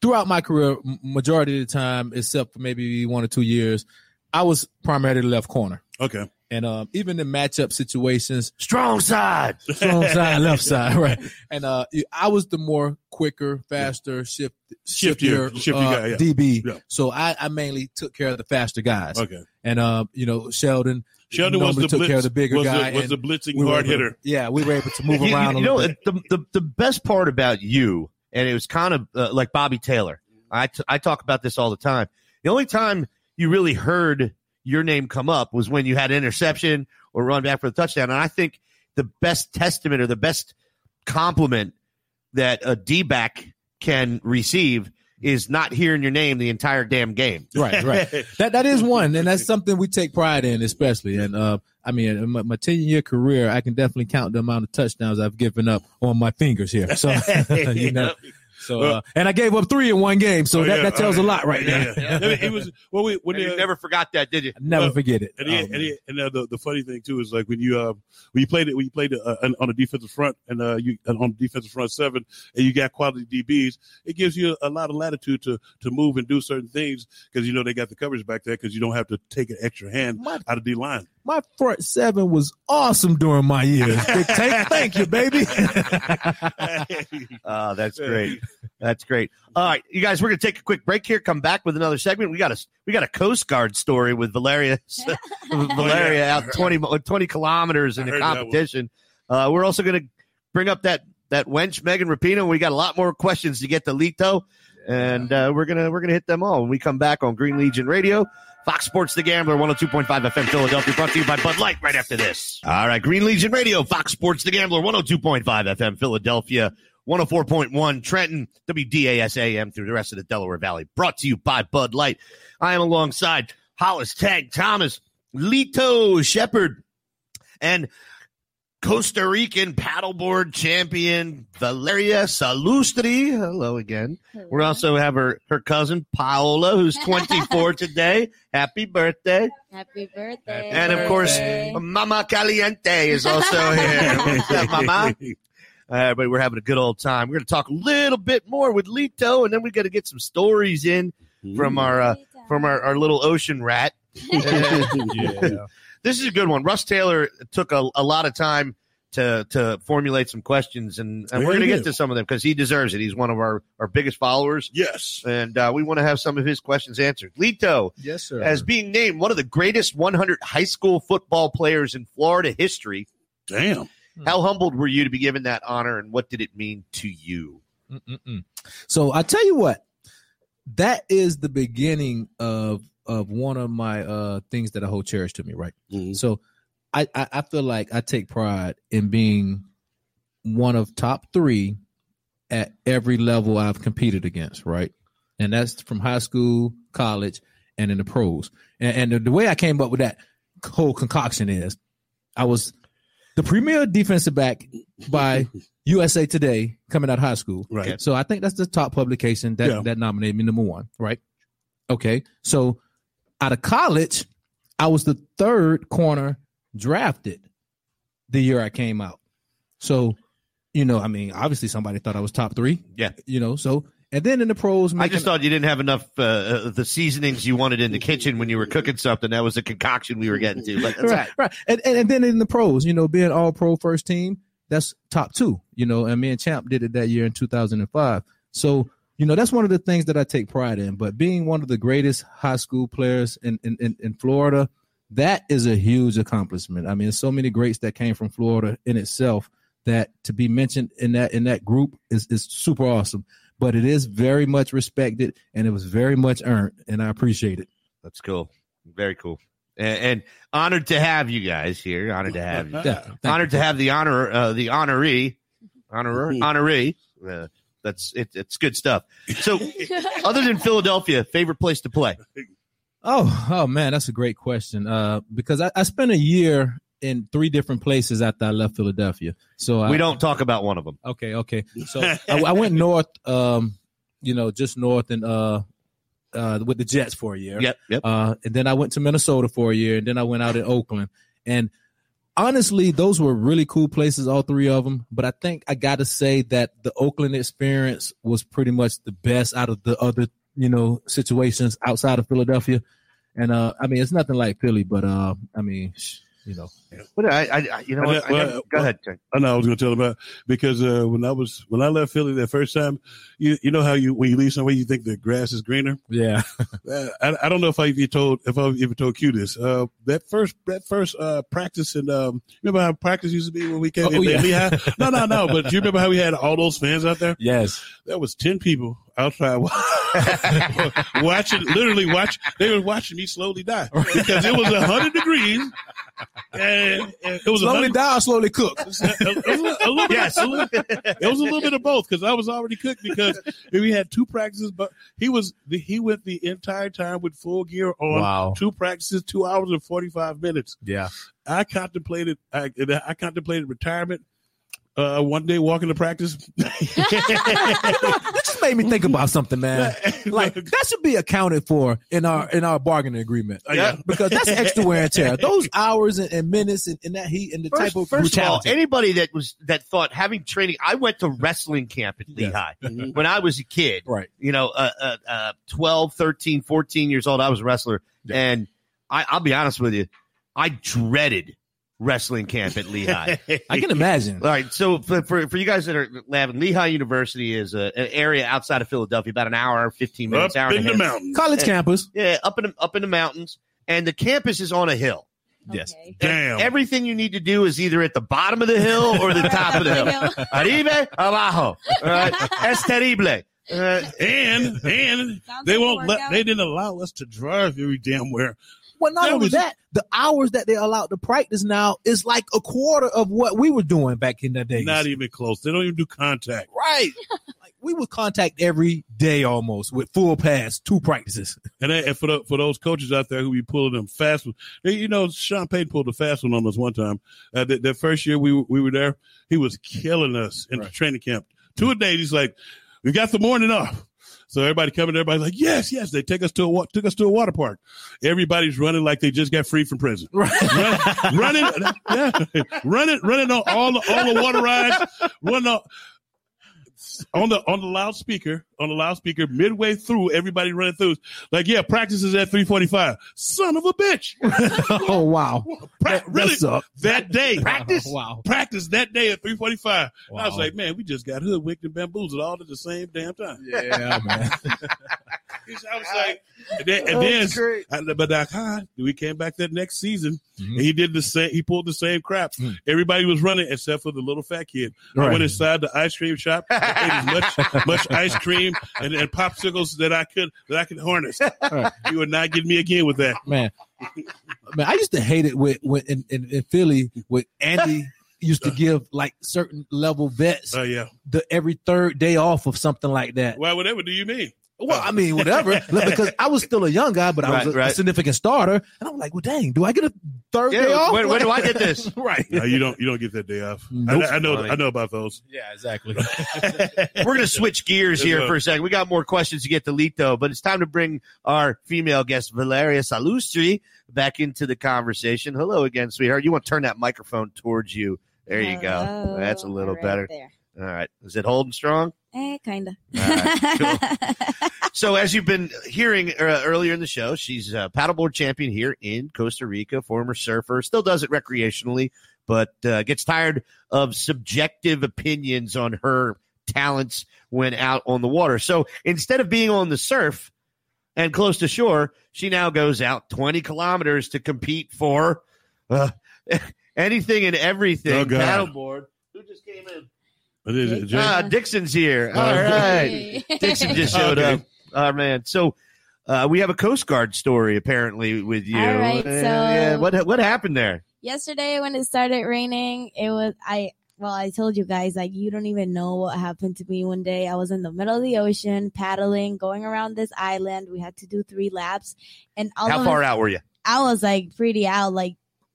throughout my career, majority of the time, except for maybe one or two years, I was primarily left corner. Okay. And um, even in matchup situations, strong side, *laughs* strong side, left *laughs* side, right. And uh, I was the more quicker, faster, shift, Shiftier- shiftier, shifty uh, guy, yeah. DB. Yeah. So I, I mainly took care of the faster guys. Okay. And uh, you know, Sheldon. Sheldon was the took blitz- care of the bigger was the- guy. was and the blitzing we hard able to- hitter. yeah, we were able to move You- around You, a know, little bit. the, the the best part about you, and it was kind of uh, like Bobby Taylor. I t- I talk about this all the time. The only time you really heard your name come up was when you had an interception or run back for the touchdown. And I think the best testament or the best compliment that a D back can receive is not hearing your name the entire damn game. right, right. *laughs* That that is one, and that's something we take pride in, especially. And uh, I mean, in my, my ten year career, I can definitely count the amount of touchdowns I've given up on my fingers here. So *laughs* you know. So uh, and I gave up three in one game, so Oh, that, yeah. that tells a lot right yeah, there. yeah. It was well, we, when they- never forgot that, did you? Never Well, forget it. And, he, Oh, and, he, and uh, the, the funny thing too is like when you uh when you played it when you played uh, on- on the defensive front and uh you on defensive front seven and you got quality DBs, it gives you a, lot of latitude to to move and do certain things because you know they got the coverage back there because you don't have to take an extra hand out of D line. My front seven was awesome during my years. *laughs* Big Tank, thank you, baby. Oh, *laughs* that's great. That's great. All right, you guys, we're gonna take a quick break here. Come back with another segment. We got a we got a Coast Guard story with Valeria *laughs* Valeria out 20, 20 kilometers in I the heard that one. competition. Uh, we're also gonna bring up that that wench Megan Rapinoe. We got a lot more questions to get to Lito. and uh, we're gonna we're gonna hit them all when we come back on Green Legion Radio. Fox Sports The Gambler, 102.5 FM Philadelphia, brought to you by Bud Light right after this. All right, Green Legion Radio, Fox Sports The Gambler, 102.5 FM Philadelphia, 104.1 Trenton, WDASAM through the rest of the Delaware Valley, brought to you by Bud Light. I am alongside Hollis Tank Thomas, Lito Sheppard, and Costa Rican paddleboard champion Valeria Salustri. Hello again. We also have her, her cousin Paola, who's *laughs* 24 today. Happy birthday. Happy birthday. And of course, Mama Caliente is also *laughs* here. What's up, Mama? *laughs* All right, but we're having a good old time. We're going to talk a little bit more with Lito, and then we got to get some stories in from our uh, from our, our little ocean rat. Yeah. This is a good one. Russ Taylor took a, a lot of time to to formulate some questions, and, and we're going to get to some of them because he deserves it. He's one of our, our biggest followers, Yes. and uh, we want to have some of his questions answered. Lito, Yes, sir. as being named one of the greatest 100 high school football players in Florida history, Damn. how humbled were you to be given that honor, and what did it mean to you? Mm-mm-mm. So I tell you what, that is the beginning of of one of my uh things that I hold cherished to me, right? Mhm. So I, I I feel like I take pride in being one of top three at every level I've competed against, right? And that's from high school, college, and in the pros. And, and the, the way I came up with that whole concoction is I was the premier defensive back by *laughs* USA Today coming out of high school. Right. So I think that's the top publication that, Yeah. that nominated me number one, right? Okay. So out of college, I was the third corner drafted the year I came out. So, you know, I mean, obviously somebody thought I was top three. Yeah. You know, so and then in the pros, I just thought you didn't have enough uh, uh, the seasonings you wanted in the kitchen when you were cooking something. That was a concoction we were getting to. But that's right, right. And, and and then in the pros, you know, being all pro first team, that's top two. You know, and me and Champ did it that year in 2005. So you know, that's one of the things that I take pride in. But being one of the greatest high school players in in, in, in Florida, that is a huge accomplishment. I mean, so many greats that came from Florida in itself that to be mentioned in that in that group is is super awesome. But it is very much respected and it was very much earned, and I appreciate it. That's cool. Very cool. And, and honored to have you guys here. Honored to have you. Yeah, *laughs* thank honored to have the honor, uh, the honoree, honor, honoree. Uh, that's it, it's good stuff. So, *laughs* other than Philadelphia, favorite place to play? Oh, oh man, that's a great question. Uh, because I, I spent a year in three different places after I left Philadelphia. So I, We don't talk about one of them. Okay, okay. So *laughs* I, I went north, um, you know, just north and uh, uh, with the Jets for a year. Yep, yep. Uh, and then I went to Minnesota for a year, and then I went out in Oakland. And honestly, those were really cool places, all three of them. But I think I got to say that the Oakland experience was pretty much the best out of the other, you know, situations outside of Philadelphia. And uh, I mean, it's nothing like Philly, but uh, I mean, you know, But I, I, I you know, what? I Well, never- go ahead. Jay. I know I was going to tell about because uh, when I was when I left Philly that first time, you you know how you when you leave somewhere you think the grass is greener. yeah. *laughs* Uh, I, I don't know if I even told if I even told Q this. Uh, that first that first uh, practice and um, remember how practice used to be when we came Oh, in yeah. Lehigh? *laughs* No, no, no. But do you remember how we had all those fans out there? yes. There was ten people outside *laughs* watching, literally watch. They were watching me slowly die because it was hundred degrees, and, and it was Slowly 100 down, slowly cook. *laughs* a, a little, a little bit, Yes. a little- it was a little bit of both because I was already cooked because we had two practices, but he was he went the entire time with full gear on. Wow. Two practices, two hours and forty five minutes. Yeah. I contemplated I, I contemplated retirement. Uh, one day walking to practice. *laughs* that just made me think about something, man. *laughs* Like that should be accounted for in our in our bargaining agreement. Yeah. because that's extra wear and tear. Those hours and, and minutes and, and that heat and the First, type of first of all, anybody that was that thought having training, I went to wrestling camp at Lehigh *laughs* when I was a kid. Right. You know, uh, uh, uh, 12, 13, 14 years old, I was a wrestler. And I, I'll be honest with you, I dreaded wrestling camp at Lehigh. *laughs* I can imagine. All right. So for, for, for you guys that are laughing, Lehigh University is a, an area outside of Philadelphia, about an hour, 15 minutes, Up hour in and the mountains. College Yeah. campus. Yeah, up in the, up in the mountains. And the campus is on a hill. Yes. Okay. Damn. Everything you need to do is either at the bottom of the hill or the top of the *laughs* hill. Arriba, abajo. All right? *laughs* Es terrible. Uh, and and Sounds they like won't let workout. they didn't allow us to drive every damn where. Well, not That only was- that, the hours that they're allowed to practice now is like a quarter of what we were doing back in the day. Not even close. They don't even do contact. right. *laughs* like we would contact every day almost with full pass, two practices. *laughs* And, they, and for the, for those coaches out there who be pulling them fast, they, you know, Sean Payton pulled a fast one on us one time. Uh, the, the first year we were- we were there, he was killing us in the training camp. Two a day, he's like, "We got the morning off." So everybody coming, everybody's like, "Yes, yes." They take us to a took us to a water park. Everybody's running like they just got free from prison. Run- running, *laughs* yeah, running, running on all the all the water rides. Running on, on the on the loudspeaker on the loudspeaker midway through everybody running through like yeah practice is at 345 son of a bitch *laughs* oh wow. pra- really sucked. that day *laughs* Practice? Wow. practice that day at 345 i was like man we just got hoodwinked and bamboozled all at the same damn time Yeah, man. *laughs* I was like, and then, and then I- but like, huh, we came back that next season, and he did the same. He pulled the same crap. Mm. Everybody was running except for the little fat kid. I went inside the ice cream shop, ate as much *laughs* much ice cream and, and popsicles that I could that I could harness. Right. You would not get me again with that. man. Man, I used to hate it with when in, in, in Philly with Andy used to give like certain level vets Oh yeah. the every third day off of something like that. Why? Whatever do you mean? Well, I mean, whatever. *laughs* because I was still a young guy, but I was a, right. a significant starter, and I'm like, well, dang, do I get a third Yeah, day off? when- when do I get this? *laughs* right. No, you don't. You don't get that day off. Nope. I, I know. Funny. I know about those. Yeah, exactly. *laughs* We're going to switch gears here for a second. We got more questions to get to Lito, but it's time to bring our female guest, Valeria Salustri, back into the conversation. Hello again, sweetheart. You want to turn that microphone towards you. There you go. That's a little Right better. there. All right. Is it holding strong? Eh, kind of. All right, *laughs* So, as you've been hearing uh, earlier in the show, she's a paddleboard champion here in Costa Rica, former surfer, still does it recreationally, but uh, gets tired of subjective opinions on her talents when out on the water. So, instead of being on the surf and close to shore, she now goes out 20 kilometers to compete for uh, *laughs* anything and everything Oh, paddleboard. Who just came in? What is it, Ah, Dixon's here. All Oh, right. Dixon just *laughs* showed Okay. up. Oh man. So uh, we have a Coast Guard story apparently with you. All right, Uh, so- yeah, what what happened there? Yesterday when it started raining, it was I well, I told you guys like you don't even know what happened to me one day. I was in the middle of the ocean paddling, going around this island. We had to do three laps, and all How of far a- out were you? I was like pretty out, like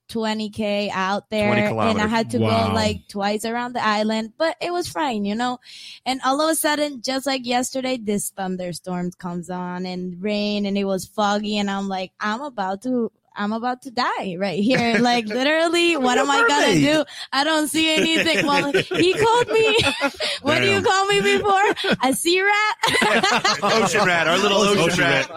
20k out there, and I had to Wow. go like twice around the island, but it was fine, you know. And all of a sudden, just like yesterday, this thunderstorm comes on and rain, and it was foggy, and I'm like, I'm about to. I'm about to die right here. Like literally, *laughs* what am I gonna do? I don't see anything. Well, he *laughs* called me. *laughs* what do you call me before? A sea rat? ocean rat, our little ocean, Ocean rat.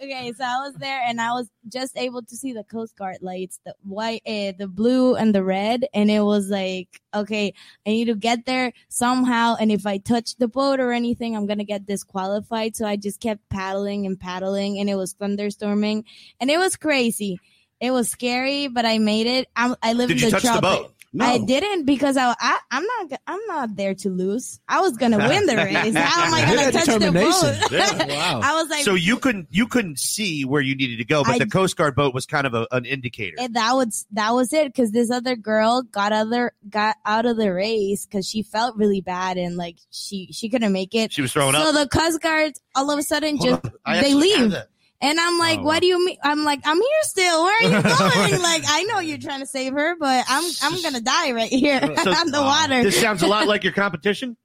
okay, so I was there and I was just able to see the Coast Guard lights, the white, uh, the blue, and the red, and it was like, okay, I need to get there somehow, and if I touch the boat or anything, I'm gonna get disqualified. So I just kept paddling and paddling, and it was thunderstorming, and it was crazy. It was scary, but I made it. I, I live Did in you the touch the tropics. Boat? I didn't because I, I I'm not I'm not there to lose. I was gonna win the *laughs* race. How am I gonna touch the boat? *laughs* Yeah, wow. I was like, So you couldn't you couldn't see where you needed to go, but I- the Coast Guard boat was kind of a, an indicator. and that was that was it because this other girl got other got out of the race because she felt really bad and like she she couldn't make it. She was throwing so up. So the Coast Guard all of a sudden Hold just on. They actually have leave. That. And I'm like, Oh, what do you mean? I'm like, I'm here still. Where are you *laughs* going? like, I know you're trying to save her, but I'm I'm gonna die right here So- *laughs* on the water. This sounds a lot *laughs* like your competition.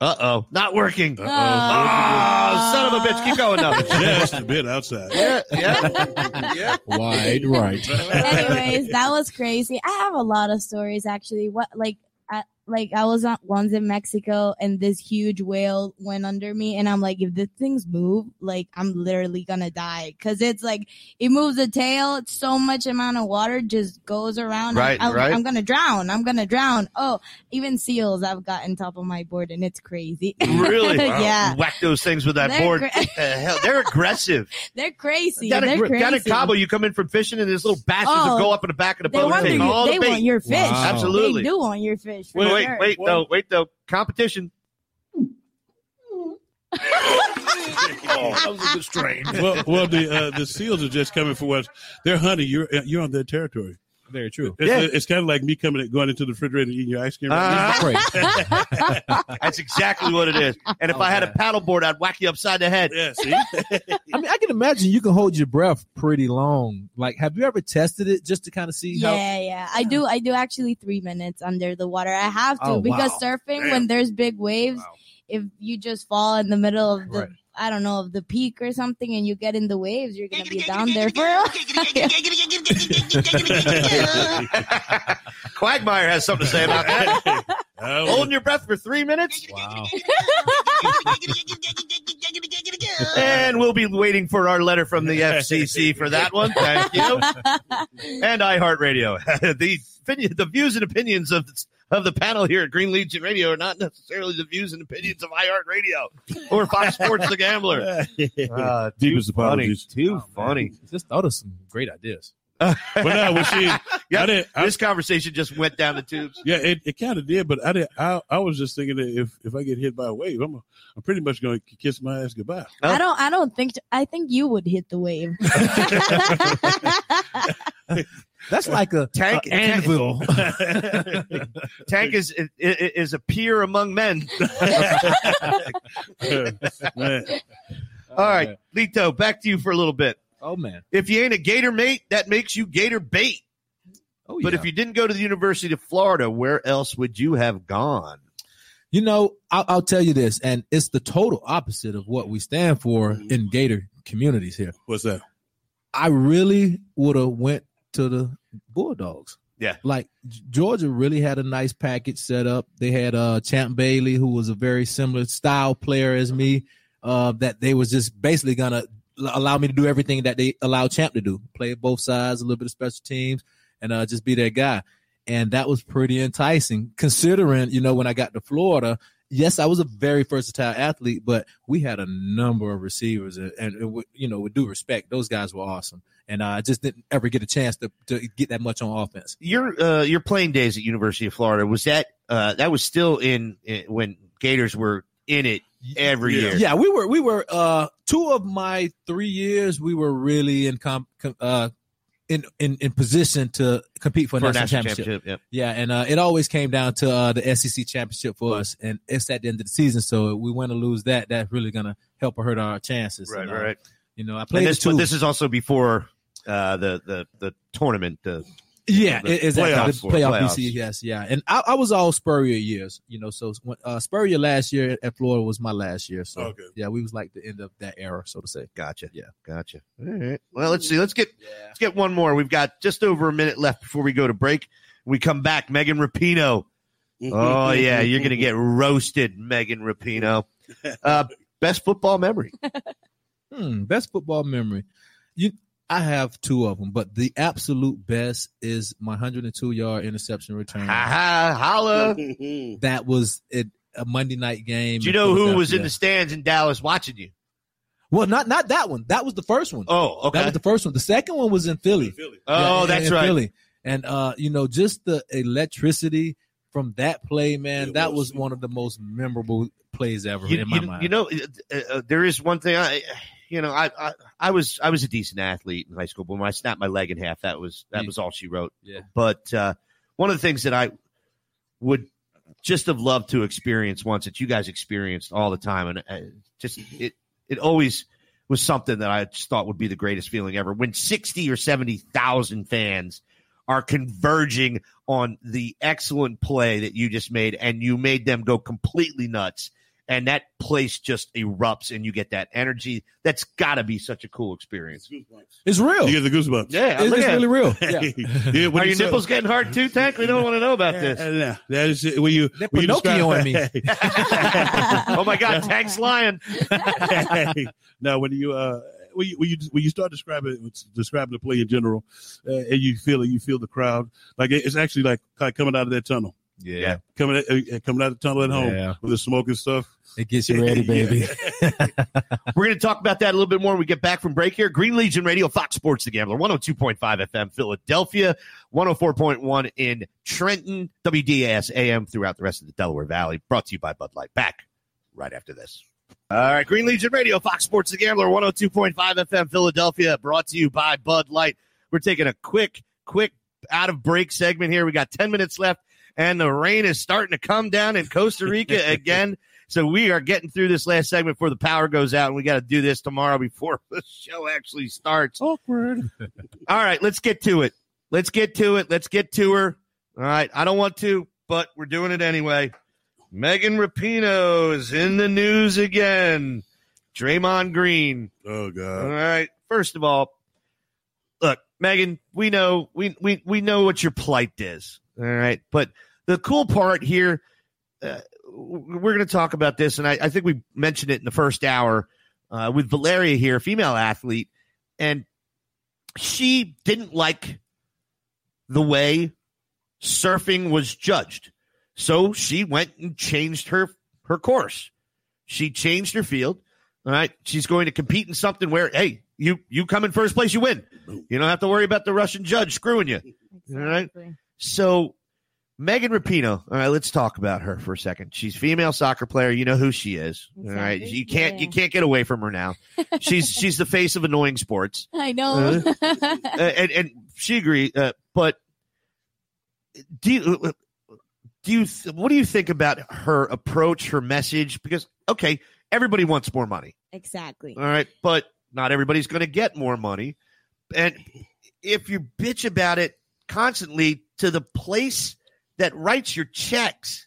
Uh oh, not working. Oh. Oh, son of a bitch! Keep going now. Just a bit outside. Yeah, yeah, yeah. Wide right. Anyways, that was crazy. I have a lot of stories actually. What like I, like I was on once in Mexico and this huge whale went under me and I'm like if the things move like I'm literally gonna die because it's like it moves the tail it's so much amount of water just goes around Right, I'm, I'm, right. I'm gonna drown I'm gonna drown oh even seals I've gotten top of my board and it's crazy *laughs* Really? yeah Whack those things with that They're board. gra- the hell? They're aggressive. *laughs* they're crazy down, they're at, crazy down at Cabo, you come in from fishing, and there's little bastards Oh, that go up in the back of the they boat want, and take your, all they the bait. want your fish Wow. Absolutely. they do want your fish for wait, wait, wait, though, wait, though. Competition. oh, that was a bit strange. Well, well, the uh, the seals are just coming for us. They're hunting. You're uh, you're on their territory. Very true. It's, Yeah. it's kind of like me coming going into the refrigerator and eating your ice cream. Uh, *laughs* That's exactly what it is. And if I had a paddleboard, I'd whack you upside the head. yeah, see? *laughs* I mean, I can imagine you can hold your breath pretty long. Like, have you ever tested it just to kind of see how? Yeah, yeah. I do. I do actually three minutes under the water. I have to Oh, because wow. surfing Damn. when there's big waves, if you just fall in the middle of the Right. I don't know of the peak or something and you get in the waves, you're gonna be *laughs* down there for a *laughs* Quagmire has something to say about that. *laughs* Oh, Holding your breath for three minutes. Wow. And we'll be waiting for our letter from the FCC for that one. Thank you. And iHeartRadio. the the views and opinions of of the panel here at Green Legion Radio are not necessarily the views and opinions of iHeartRadio or Fox *laughs* Sports The Gambler. Uh, too Deepest funny. apologies. Too funny. Just thought of some great ideas. But no, when she, *laughs* I Yeah, didn't. I, this conversation just went down the tubes. yeah, it, it kind of did, but I did. I, I was just thinking that if if I get hit by a wave, I'm I'm pretty much going to kiss my ass goodbye. I don't I don't think I think you would hit the wave. *laughs* That's like a Tank- a anvil. Tank *laughs* is is, is a peer among men. *laughs* All right, oh, Lito, back to you for a little bit. oh man. If you ain't a Gator mate, that makes you Gator bait. Oh But yeah. if you didn't go to the University of Florida, where else would you have gone? You know, I'll, I'll tell you this, and it's the total opposite of what we stand for in Gator communities here. What's that? I really would have went to the Bulldogs. Yeah. Like Georgia really had a nice package set up. They had uh Champ Bailey, who was a very similar style player as me. Uh, that they was just basically gonna allow me to do everything that they allow Champ to do, play both sides, a little bit of special teams, and uh, just be that guy. And that was pretty enticing, considering you know when I got to Florida. Yes, I was a very versatile athlete, but we had a number of receivers, and, and, and you know, with due respect, those guys were awesome and uh, I just didn't ever get a chance to, to get that much on offense. Your uh, your playing days at University of Florida was that uh, that was still in, in when Gators were in it every Yeah. year. Yeah, we were we were uh, two of my three years. We were really in com, com- uh, in, in in position to compete for, for national, national championship. championship. Yeah, and uh, it always came down to uh, the SEC championship for us, and it's at the end of the season. So if we want to lose that, that's really gonna help or hurt our chances. Right, And, uh, right. You know, I And played this, two. but this is also before uh, the the the tournament. Uh, Yeah, the it- exactly. playoffs The playoff playoffs. BC, yes, yeah. And I, I was all Spurrier years, you know. So when, uh, Spurrier last year at Florida was my last year. So Okay. yeah, we was like the end of that era, so to say. Gotcha. Yeah. Gotcha. All right. Well, let's see. Let's get let's get one more. We've got just over a minute left before we go to break. We come back. Megan Rapinoe. Oh yeah, you're gonna get roasted, Megan Rapinoe. Uh, best football memory. *laughs* Hmm, best football memory. You, I have two of them, but the absolute best is my 102 yard interception return. Ha ha holla. *laughs* that was it, a Monday night game. Do you know who was in the stands in Dallas watching you? Well, not not that one. That was the first one. Oh, okay. That was the first one. The second one was in Philly. Philly. Oh, Yeah, in- that's in right. Philly. And uh, you know, just the electricity from that play, man, It that was. was one of the most memorable plays ever you, in my you- mind. you know, uh, uh, there is one thing. I, you know, I, I, I was, I was a decent athlete in high school, but when I snapped my leg in half, that was, that was all she wrote. Yeah. But uh, one of the things that I would just have loved to experience once that you guys experienced all the time, and uh, just it, it always was something that I just thought would be the greatest feeling ever. When sixty or seventy thousand fans are converging on the excellent play that you just made, and you made them go completely nuts. And that place just erupts, and you get that energy. That's got to be such a cool experience. it's real. You get the goosebumps. Yeah, It's, look it's at really real. *laughs* Yeah. Yeah, Are your saw- nipples getting hard too, Tank? We don't want to know about this. Uh, no, that is when you They're when you Pinocchio describe- on me. *laughs* oh my God, Tank's lying. now, when you uh, when you when you, when you start describing describing the play in general, uh, and you feel it, you feel the crowd. Like it's actually like kind of coming out of that tunnel, Yeah. coming at, uh, coming out of the tunnel at home Yeah. with the smoke and stuff. It gets you ready, *laughs* baby. *laughs* We're going to talk about that a little bit more when we get back from break here. Green Legion Radio, Fox Sports The Gambler, 102.5 FM, Philadelphia, 104.1 in Trenton, WDAS AM throughout the rest of the Delaware Valley. Brought to you by Bud Light. Back right after this. All right, Green Legion Radio, Fox Sports The Gambler, 102.5 FM, Philadelphia, brought to you by Bud Light. We're taking a quick, quick out of break segment here. We got 10 minutes left, and the rain is starting to come down in Costa Rica *laughs* again. So we are getting through this last segment before the power goes out, and we got to do this tomorrow before *laughs* the show actually starts. Awkward. *laughs* All right, let's get to it. Let's get to it. Let's get to her. All right, I don't want to, but we're doing it anyway. Megan Rapinoe is in the news again. Draymond Green. Oh God. All right. First of all, look, Megan, we know we we we know what your plight is. All right, but the cool part here, uh, we're going to talk about this, and I, I think we mentioned it in the first hour uh, with Valeria here, female athlete, and she didn't like the way surfing was judged. So she went and changed her her course. She changed her field. All right. She's going to compete in something where, hey, you you come in first place, you win. You don't have to worry about the Russian judge screwing you. All right. So Megan Rapinoe, all right, let's talk about her for a second. She's female soccer player. You know who she is. All right. Exactly. You can't you can't get away from her now. *laughs* She's she's the face of annoying sports. I know. Uh, *laughs* and and she agreed. Uh, but do you do you what do you think about her approach, her message? Because okay, everybody wants more money, exactly. all right, but not everybody's going to get more money. And if you bitch about it constantly to the place that writes your checks,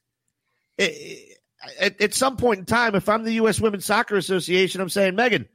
at, at some point in time, if I'm the U.S. Women's Soccer Association, I'm saying, Megan,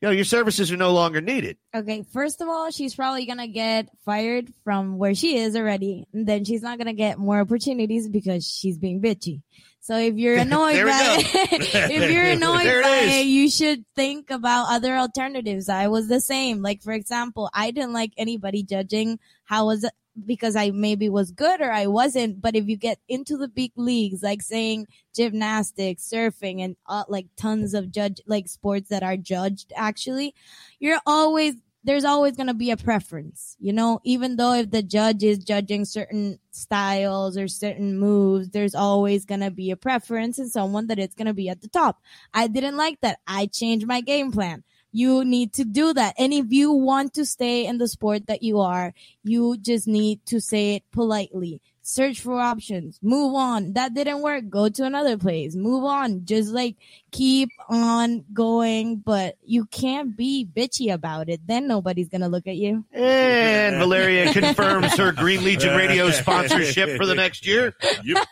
you know, your services are no longer needed. Okay, first of all, she's probably gonna get fired from where she is already. And then she's not gonna get more opportunities because she's being bitchy. So if you're *laughs* annoyed by it, *laughs* if you're *laughs* annoyed it by is. it, you should think about other alternatives. I was the same. Like for example, I didn't like anybody judging how was it because I maybe was good or I wasn't. But if you get into the big leagues, like saying gymnastics, surfing, and uh, like tons of judge like sports that are judged, actually, you're always there's always going to be a preference, you know, even though if the judge is judging certain styles or certain moves, there's always going to be a preference in someone that it's going to be at the top. I didn't like that. I changed my game plan. You need to do that. And if you want to stay in the sport that you are, you just need to say it politely. Search for options. Move on. That didn't work. Go to another place. Move on. Just like keep on going, but you can't be bitchy about it. Then nobody's going to look at you. And Valeria *laughs* confirms her Green Legion Radio *laughs* sponsorship for the next year. Yep.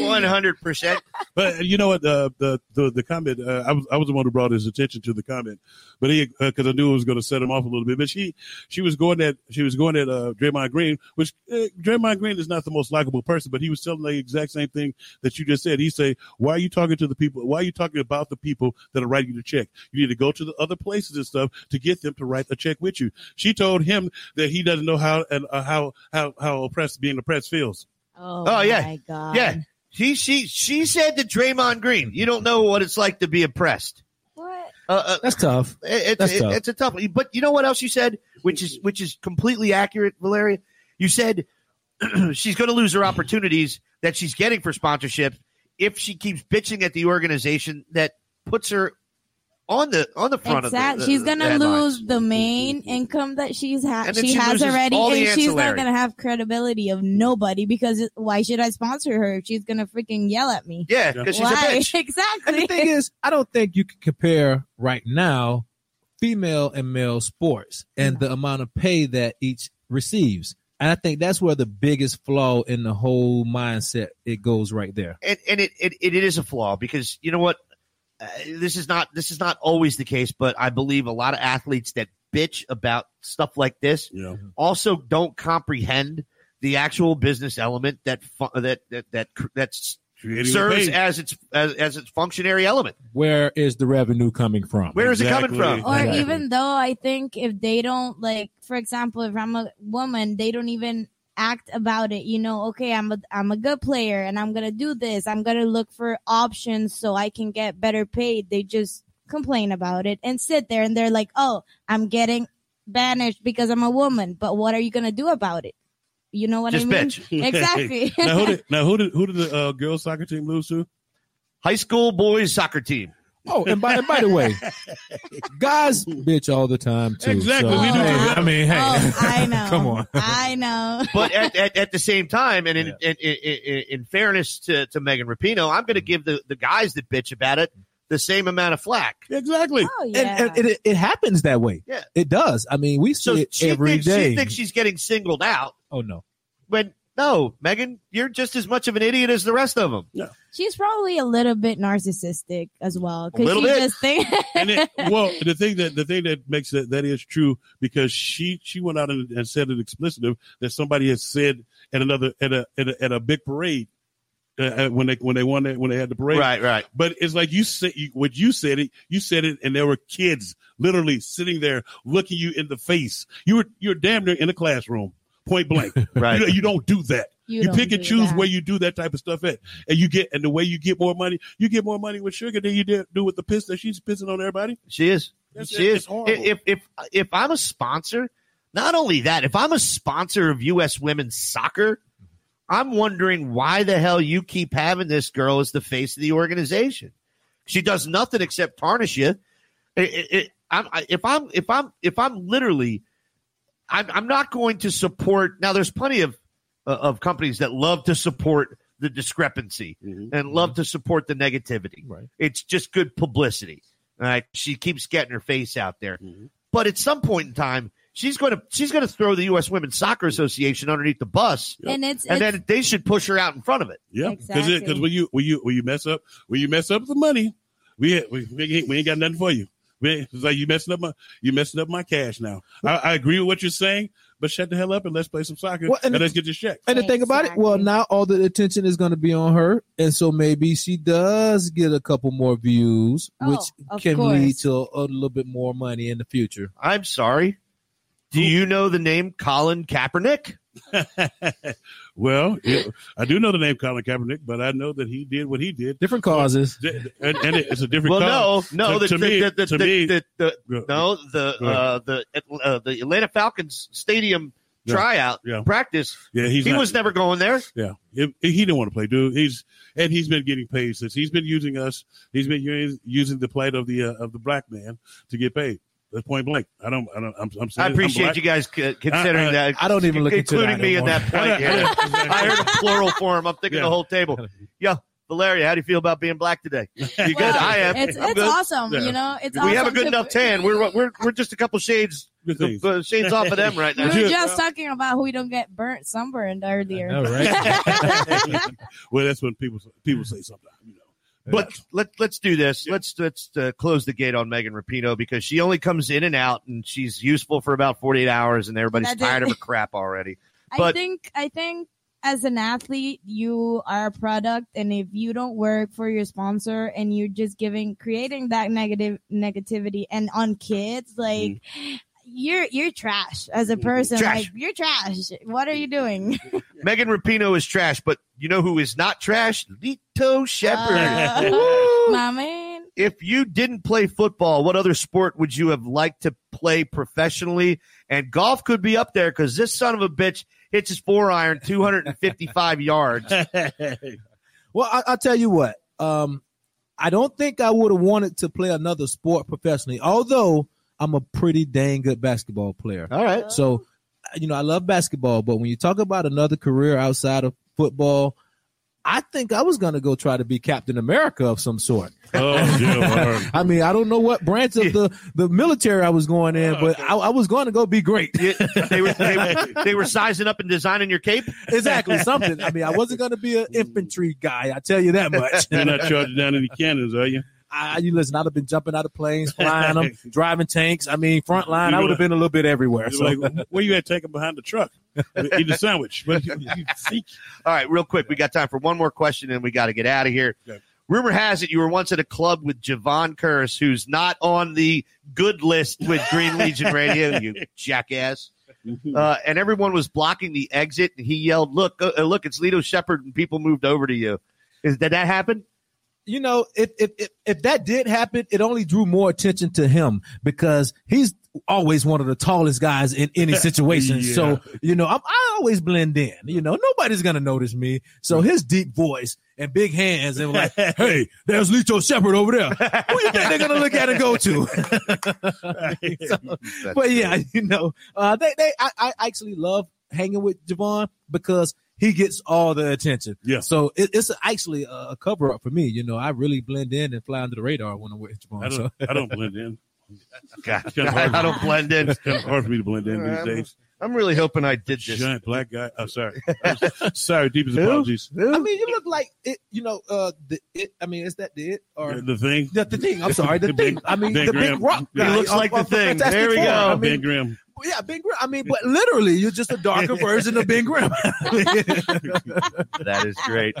One hundred percent. But you know what? Uh, the the the comment. Uh, I was I was the one who brought his attention to the comment, but he because I knew it was going to set him off a little bit. But she she was going at she was going at uh, Draymond Green, which uh, Draymond Green is not the most likable person, but he was telling the exact same thing that you just said. He say, "Why are you talking to the people? Why are you talking about the people that are writing you the check? You need to go to the other places and stuff to get them to write a check with you." She told him that he doesn't know how and uh, how how how oppressed being oppressed feels. Oh, Oh, yeah. my God. Yeah. She she she said to Draymond Green, "You don't know what it's like to be oppressed." What? Uh, uh, That's tough. it- it's That's it- tough. it's a tough. one. But you know what else you said, which is which is completely accurate, Valeria. You said *clears throat* she's going to lose her opportunities that she's getting for sponsorship if she keeps bitching at the organization that puts her on the on the front Exactly. of the, she's gonna headlines. lose the main income that she's ha- she she has already, and the she's not gonna have credibility of nobody because why should I sponsor her if she's gonna freaking yell at me? Yeah, because she's why? a bitch. *laughs* And exactly. the thing is, I don't think you can compare right now female and male sports and the amount of pay that each receives. And I think that's where the biggest flaw in the whole mindset it goes right there. and, and it, it it is a flaw because you know what uh, this is not this is not always the case but i believe a lot of athletes that bitch about stuff like this You know, also don't comprehend the actual business element that fu- that that that that's Creating serves the as its as, as its functionary element Where is the revenue coming from? where is it coming from or Exactly. even though I think if they don't like, for example, if I'm a woman, they don't even act about it. You know, okay, I'm a I'm a good player and I'm gonna do this. I'm gonna look for options so I can get better paid. They just complain about it and sit there and they're like, oh, I'm getting banished because I'm a woman. But what are you gonna do about it? You know what Just I mean? bitch. *laughs* Exactly. now who did now who did who did the uh, girls soccer team lose to? high school boys soccer team Oh, and by and by the way, *laughs* guys bitch all the time too. Exactly, So, we do too. I mean, hey, Oh, I *laughs* know. come on. I know. but at, at, at the same time, and in, in, in, in, in fairness to, to Megan Rapinoe, I'm going to give the, the guys that bitch about it the same amount of flack. Exactly. Oh yeah. and and it, it happens that way. Yeah. It does. I mean, we see So it she every thinks, day. she thinks she's getting singled out. oh no. When no, Megan, you're just as much of an idiot as the rest of them. Yeah. She's probably a little bit narcissistic as well. A little she bit. just think *laughs* and it, well, the thing that the thing that makes that that is true because she she went out and, and said it explicit that somebody had said at another at a at a, at a big parade uh, uh, when they when they won that when they had the parade. Right, right. But it's like you said you, what you said it you said it and there were kids literally sitting there looking you in the face. You were you're damn near in a classroom point blank. *laughs* Right. You, you don't do that. You You, pick and choose that. where you do that type of stuff at, and you get and the way you get more money, you get more money with sugar than you did, do with the piss that she's pissing on everybody. She is. That's- she it's is. If if if I'm a sponsor, not only that, if I'm a sponsor of U.S. women's soccer, I'm wondering why the hell you keep having this girl as the face of the organization. She does nothing except tarnish you. It- it- it- I'm, I- if I'm if I'm if I'm literally, I'm, I'm not going to support. Now, there's plenty of uh, of companies that love to support the discrepancy and love to support the negativity. Right. It's just good publicity. All right. She keeps getting her face out there. But at some point in time, she's going to she's going to throw the U.S. Women's Soccer Association underneath the bus, and it's, and it's then they should push her out in front of it. Yeah, because Exactly. because when you when you when you mess up when you mess up the money, we we, we, ain't, we ain't got nothing for you. We it's like you messing up my you messing up my cash now. I, I agree with what you're saying, but shut the hell up and let's play some soccer Well, and, and- let's get this check. And the thing about it, well, now all the attention is going to be on her, and so maybe she does get a couple more views, Oh, which can course. lead to a, little bit more money in the future. I'm sorry. Do you know the name Colin Kaepernick? *laughs* well, yeah, I do know the name Colin Kaepernick, but I know that he did what he did, Different causes. and, and it's a different. Well, cause. no, no. To- the, to the, me- the, the, to me- the, the- Go- no, the uh, the uh, the Atlanta Falcons stadium Yeah. tryout Yeah. practice. Yeah, he's he not- was never going there. Yeah, He- he didn't want to play, dude. He's and he's been getting paid since he's been using us. He's been using, using the plight of the uh, of the black man to get paid. That's point blank. I don't. I don't. I'm, I'm saying I I'm appreciate you guys c- considering I- I- that. I don't even look into including me no in that point. I- *laughs* yeah. I- *laughs* I heard a plural form. I'm thinking Yeah. the whole table. Yeah, Valeria, how do you feel about being black today? You good? Well, *laughs* I am. It's it's good. awesome. Yeah. You know, it's We awesome have a good to- enough tan. We're we're we're just a couple shades uh, shades off of them right We now. were Yeah. just talking about who we don't get burnt, sunburned earlier. All right. well, that's when people people say something. You know. But let let's do this. Let's let's uh, close the gate on Megan Rapinoe because she only comes in and out, and she's useful for about forty eight hours, and everybody's That's it. tired of her *laughs* crap already. I think I think as an athlete, you are a product, and if you don't work for your sponsor and you're just giving creating that negative negativity and on kids, like you're you're trash as a person. Trash. Like you're trash. What are you doing? *laughs* *laughs* Megan Rapinoe is trash, but you know who is not trash? Lito Sheppard. Uh, *laughs* Woo! my man. if you didn't play football, what other sport would you have liked to play professionally? And golf could be up there because this son of a bitch hits his four iron 255 yards. Well, I, I'll tell you what. Um, I don't think I would have wanted to play another sport professionally, although I'm a pretty dang good basketball player. All right. So, you know, I love basketball, but when you talk about another career outside of football, I think I was going to go try to be Captain America of some sort. oh, yeah, *laughs* I mean, I don't know what branch of the, the military I was going in, but I, I was going to go be great. Yeah, they, were, they, were, *laughs* they were sizing up and designing your cape. exactly, something. I mean, I wasn't going to be an *laughs* infantry guy. I tell you that much. You're not charging down any cannons, are you? I, you listen, I'd have been jumping out of planes, flying them, *laughs* driving tanks. I mean, front line, I would have been a little bit everywhere. So. You're like, where you at taking behind the truck? Eat a sandwich. But you, you think All right, real quick. We got time for one more question and we got to get out of here. Okay. Rumor has it you were once at a club with Javon Kearse, who's not on the good list with Green Legion Radio, *laughs* you jackass. Uh, and everyone was blocking the exit, and he yelled, "Look, uh, look, it's Lito Sheppard!" And people moved over to you. Is did that happen? You know, if, if if if that did happen, it only drew more attention to him because he's always one of the tallest guys in any *laughs* situation. Yeah. So, you know, I'm, I always blend in. You know, nobody's to notice me. So his deep voice and big hands and like, *laughs* hey, there's Lito Sheppard over there. Who you think they're to look at and go to? *laughs* So, but yeah, you know, uh, they, they, I, I actually love hanging with Javon because he gets all the attention. Yeah. So it, it's actually a, a cover up for me. You know, I really blend in and fly under the radar when I'm with Javon. I don't, so. I don't blend in. *laughs* God, It's. I don't blend in. It's kind of hard for me to blend in these I'm, days. I'm really hoping I did this. Giant black guy. Oh, sorry. *laughs* sorry. Deepest Who? apologies. I mean, you look like it. You know, uh, the it. I mean, is that the it or The thing. the, the thing? I'm sorry, the The *laughs* big- thing. I mean, Ben the Grimm. big rock. He looks like the off thing. Fantastic There we Four. go. I ben mean, Grimm. yeah, Ben Grimm. I mean, but literally, you're just a darker *laughs* version of Ben Grimm. *laughs* That is great.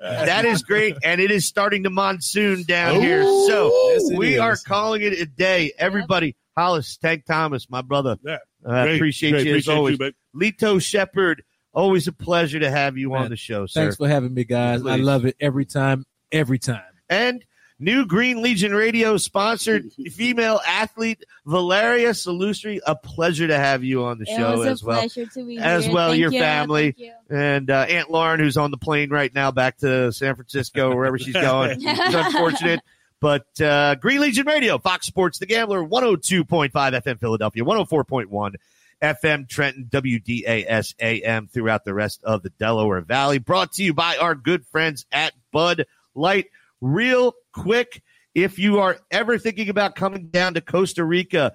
that is great. And it is starting to monsoon down here. So it we is. are calling it a day. Everybody, Hollis, Tank Thomas, my brother. Yeah. Uh, I Great, appreciate great. you as Appreciate always. you, babe. Lito Sheppard, always a pleasure to have you on the show, sir. Thanks for having me, guys. I love it every time. Every time. and new Green Legion Radio sponsored *laughs* female athlete Valeria Salustri. A pleasure to have you on the It show was a as well. pleasure to be As here. well, Thank your you. family. Thank you. And uh, Aunt Lauren, who's on the plane right now back to San Francisco, wherever she's *laughs* going. *laughs* it's unfortunate. But uh, Green Legion Radio, Fox Sports The Gambler, 102.5 FM Philadelphia, 104.1 FM Trenton, WDAS AM throughout the rest of the Delaware Valley. Brought to you by our good friends at Bud Light. Real quick, if you are ever thinking about coming down to Costa Rica,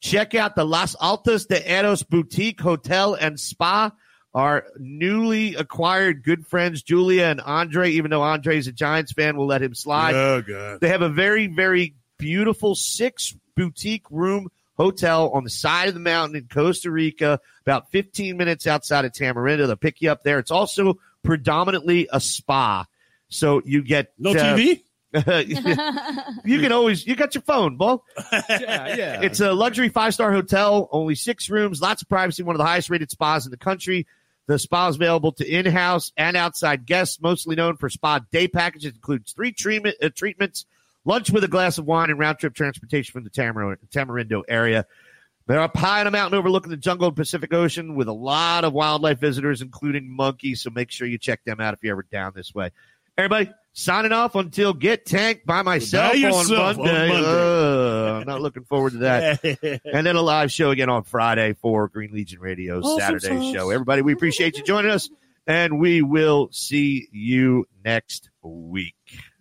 check out the Las Altas de Eros Boutique Hotel and Spa. Our newly acquired good friends, Julia and Andre, even though Andre's a Giants fan, we'll let him slide. Oh, God. They have a very, very beautiful six boutique room hotel on the side of the mountain in Costa Rica, about 15 minutes outside of Tamarindo. They'll pick you up there. It's also predominantly a spa. So you get No uh, TV? *laughs* you can always you got your phone, Bo. Yeah, yeah. It's a luxury five star hotel, only six rooms, lots of privacy, one of the highest rated spas in the country. The spa is available to in house and outside guests, mostly known for spa day packages. includes three treatment, uh, treatments, lunch with a glass of wine, and round trip transportation from the Tamarindo, Tamarindo area. They're up high on a mountain overlooking the jungle and Pacific Ocean with a lot of wildlife visitors, including monkeys. So make sure you check them out if you're ever down this way. Everybody, signing off until Get Tanked by myself By yourself on Monday. on Monday. Uh, I'm not looking forward to that. *laughs* and then a live show again on Friday for Green Legion Radio Awesome Saturday sauce. show. Everybody, we appreciate you joining us, and we will see you next week.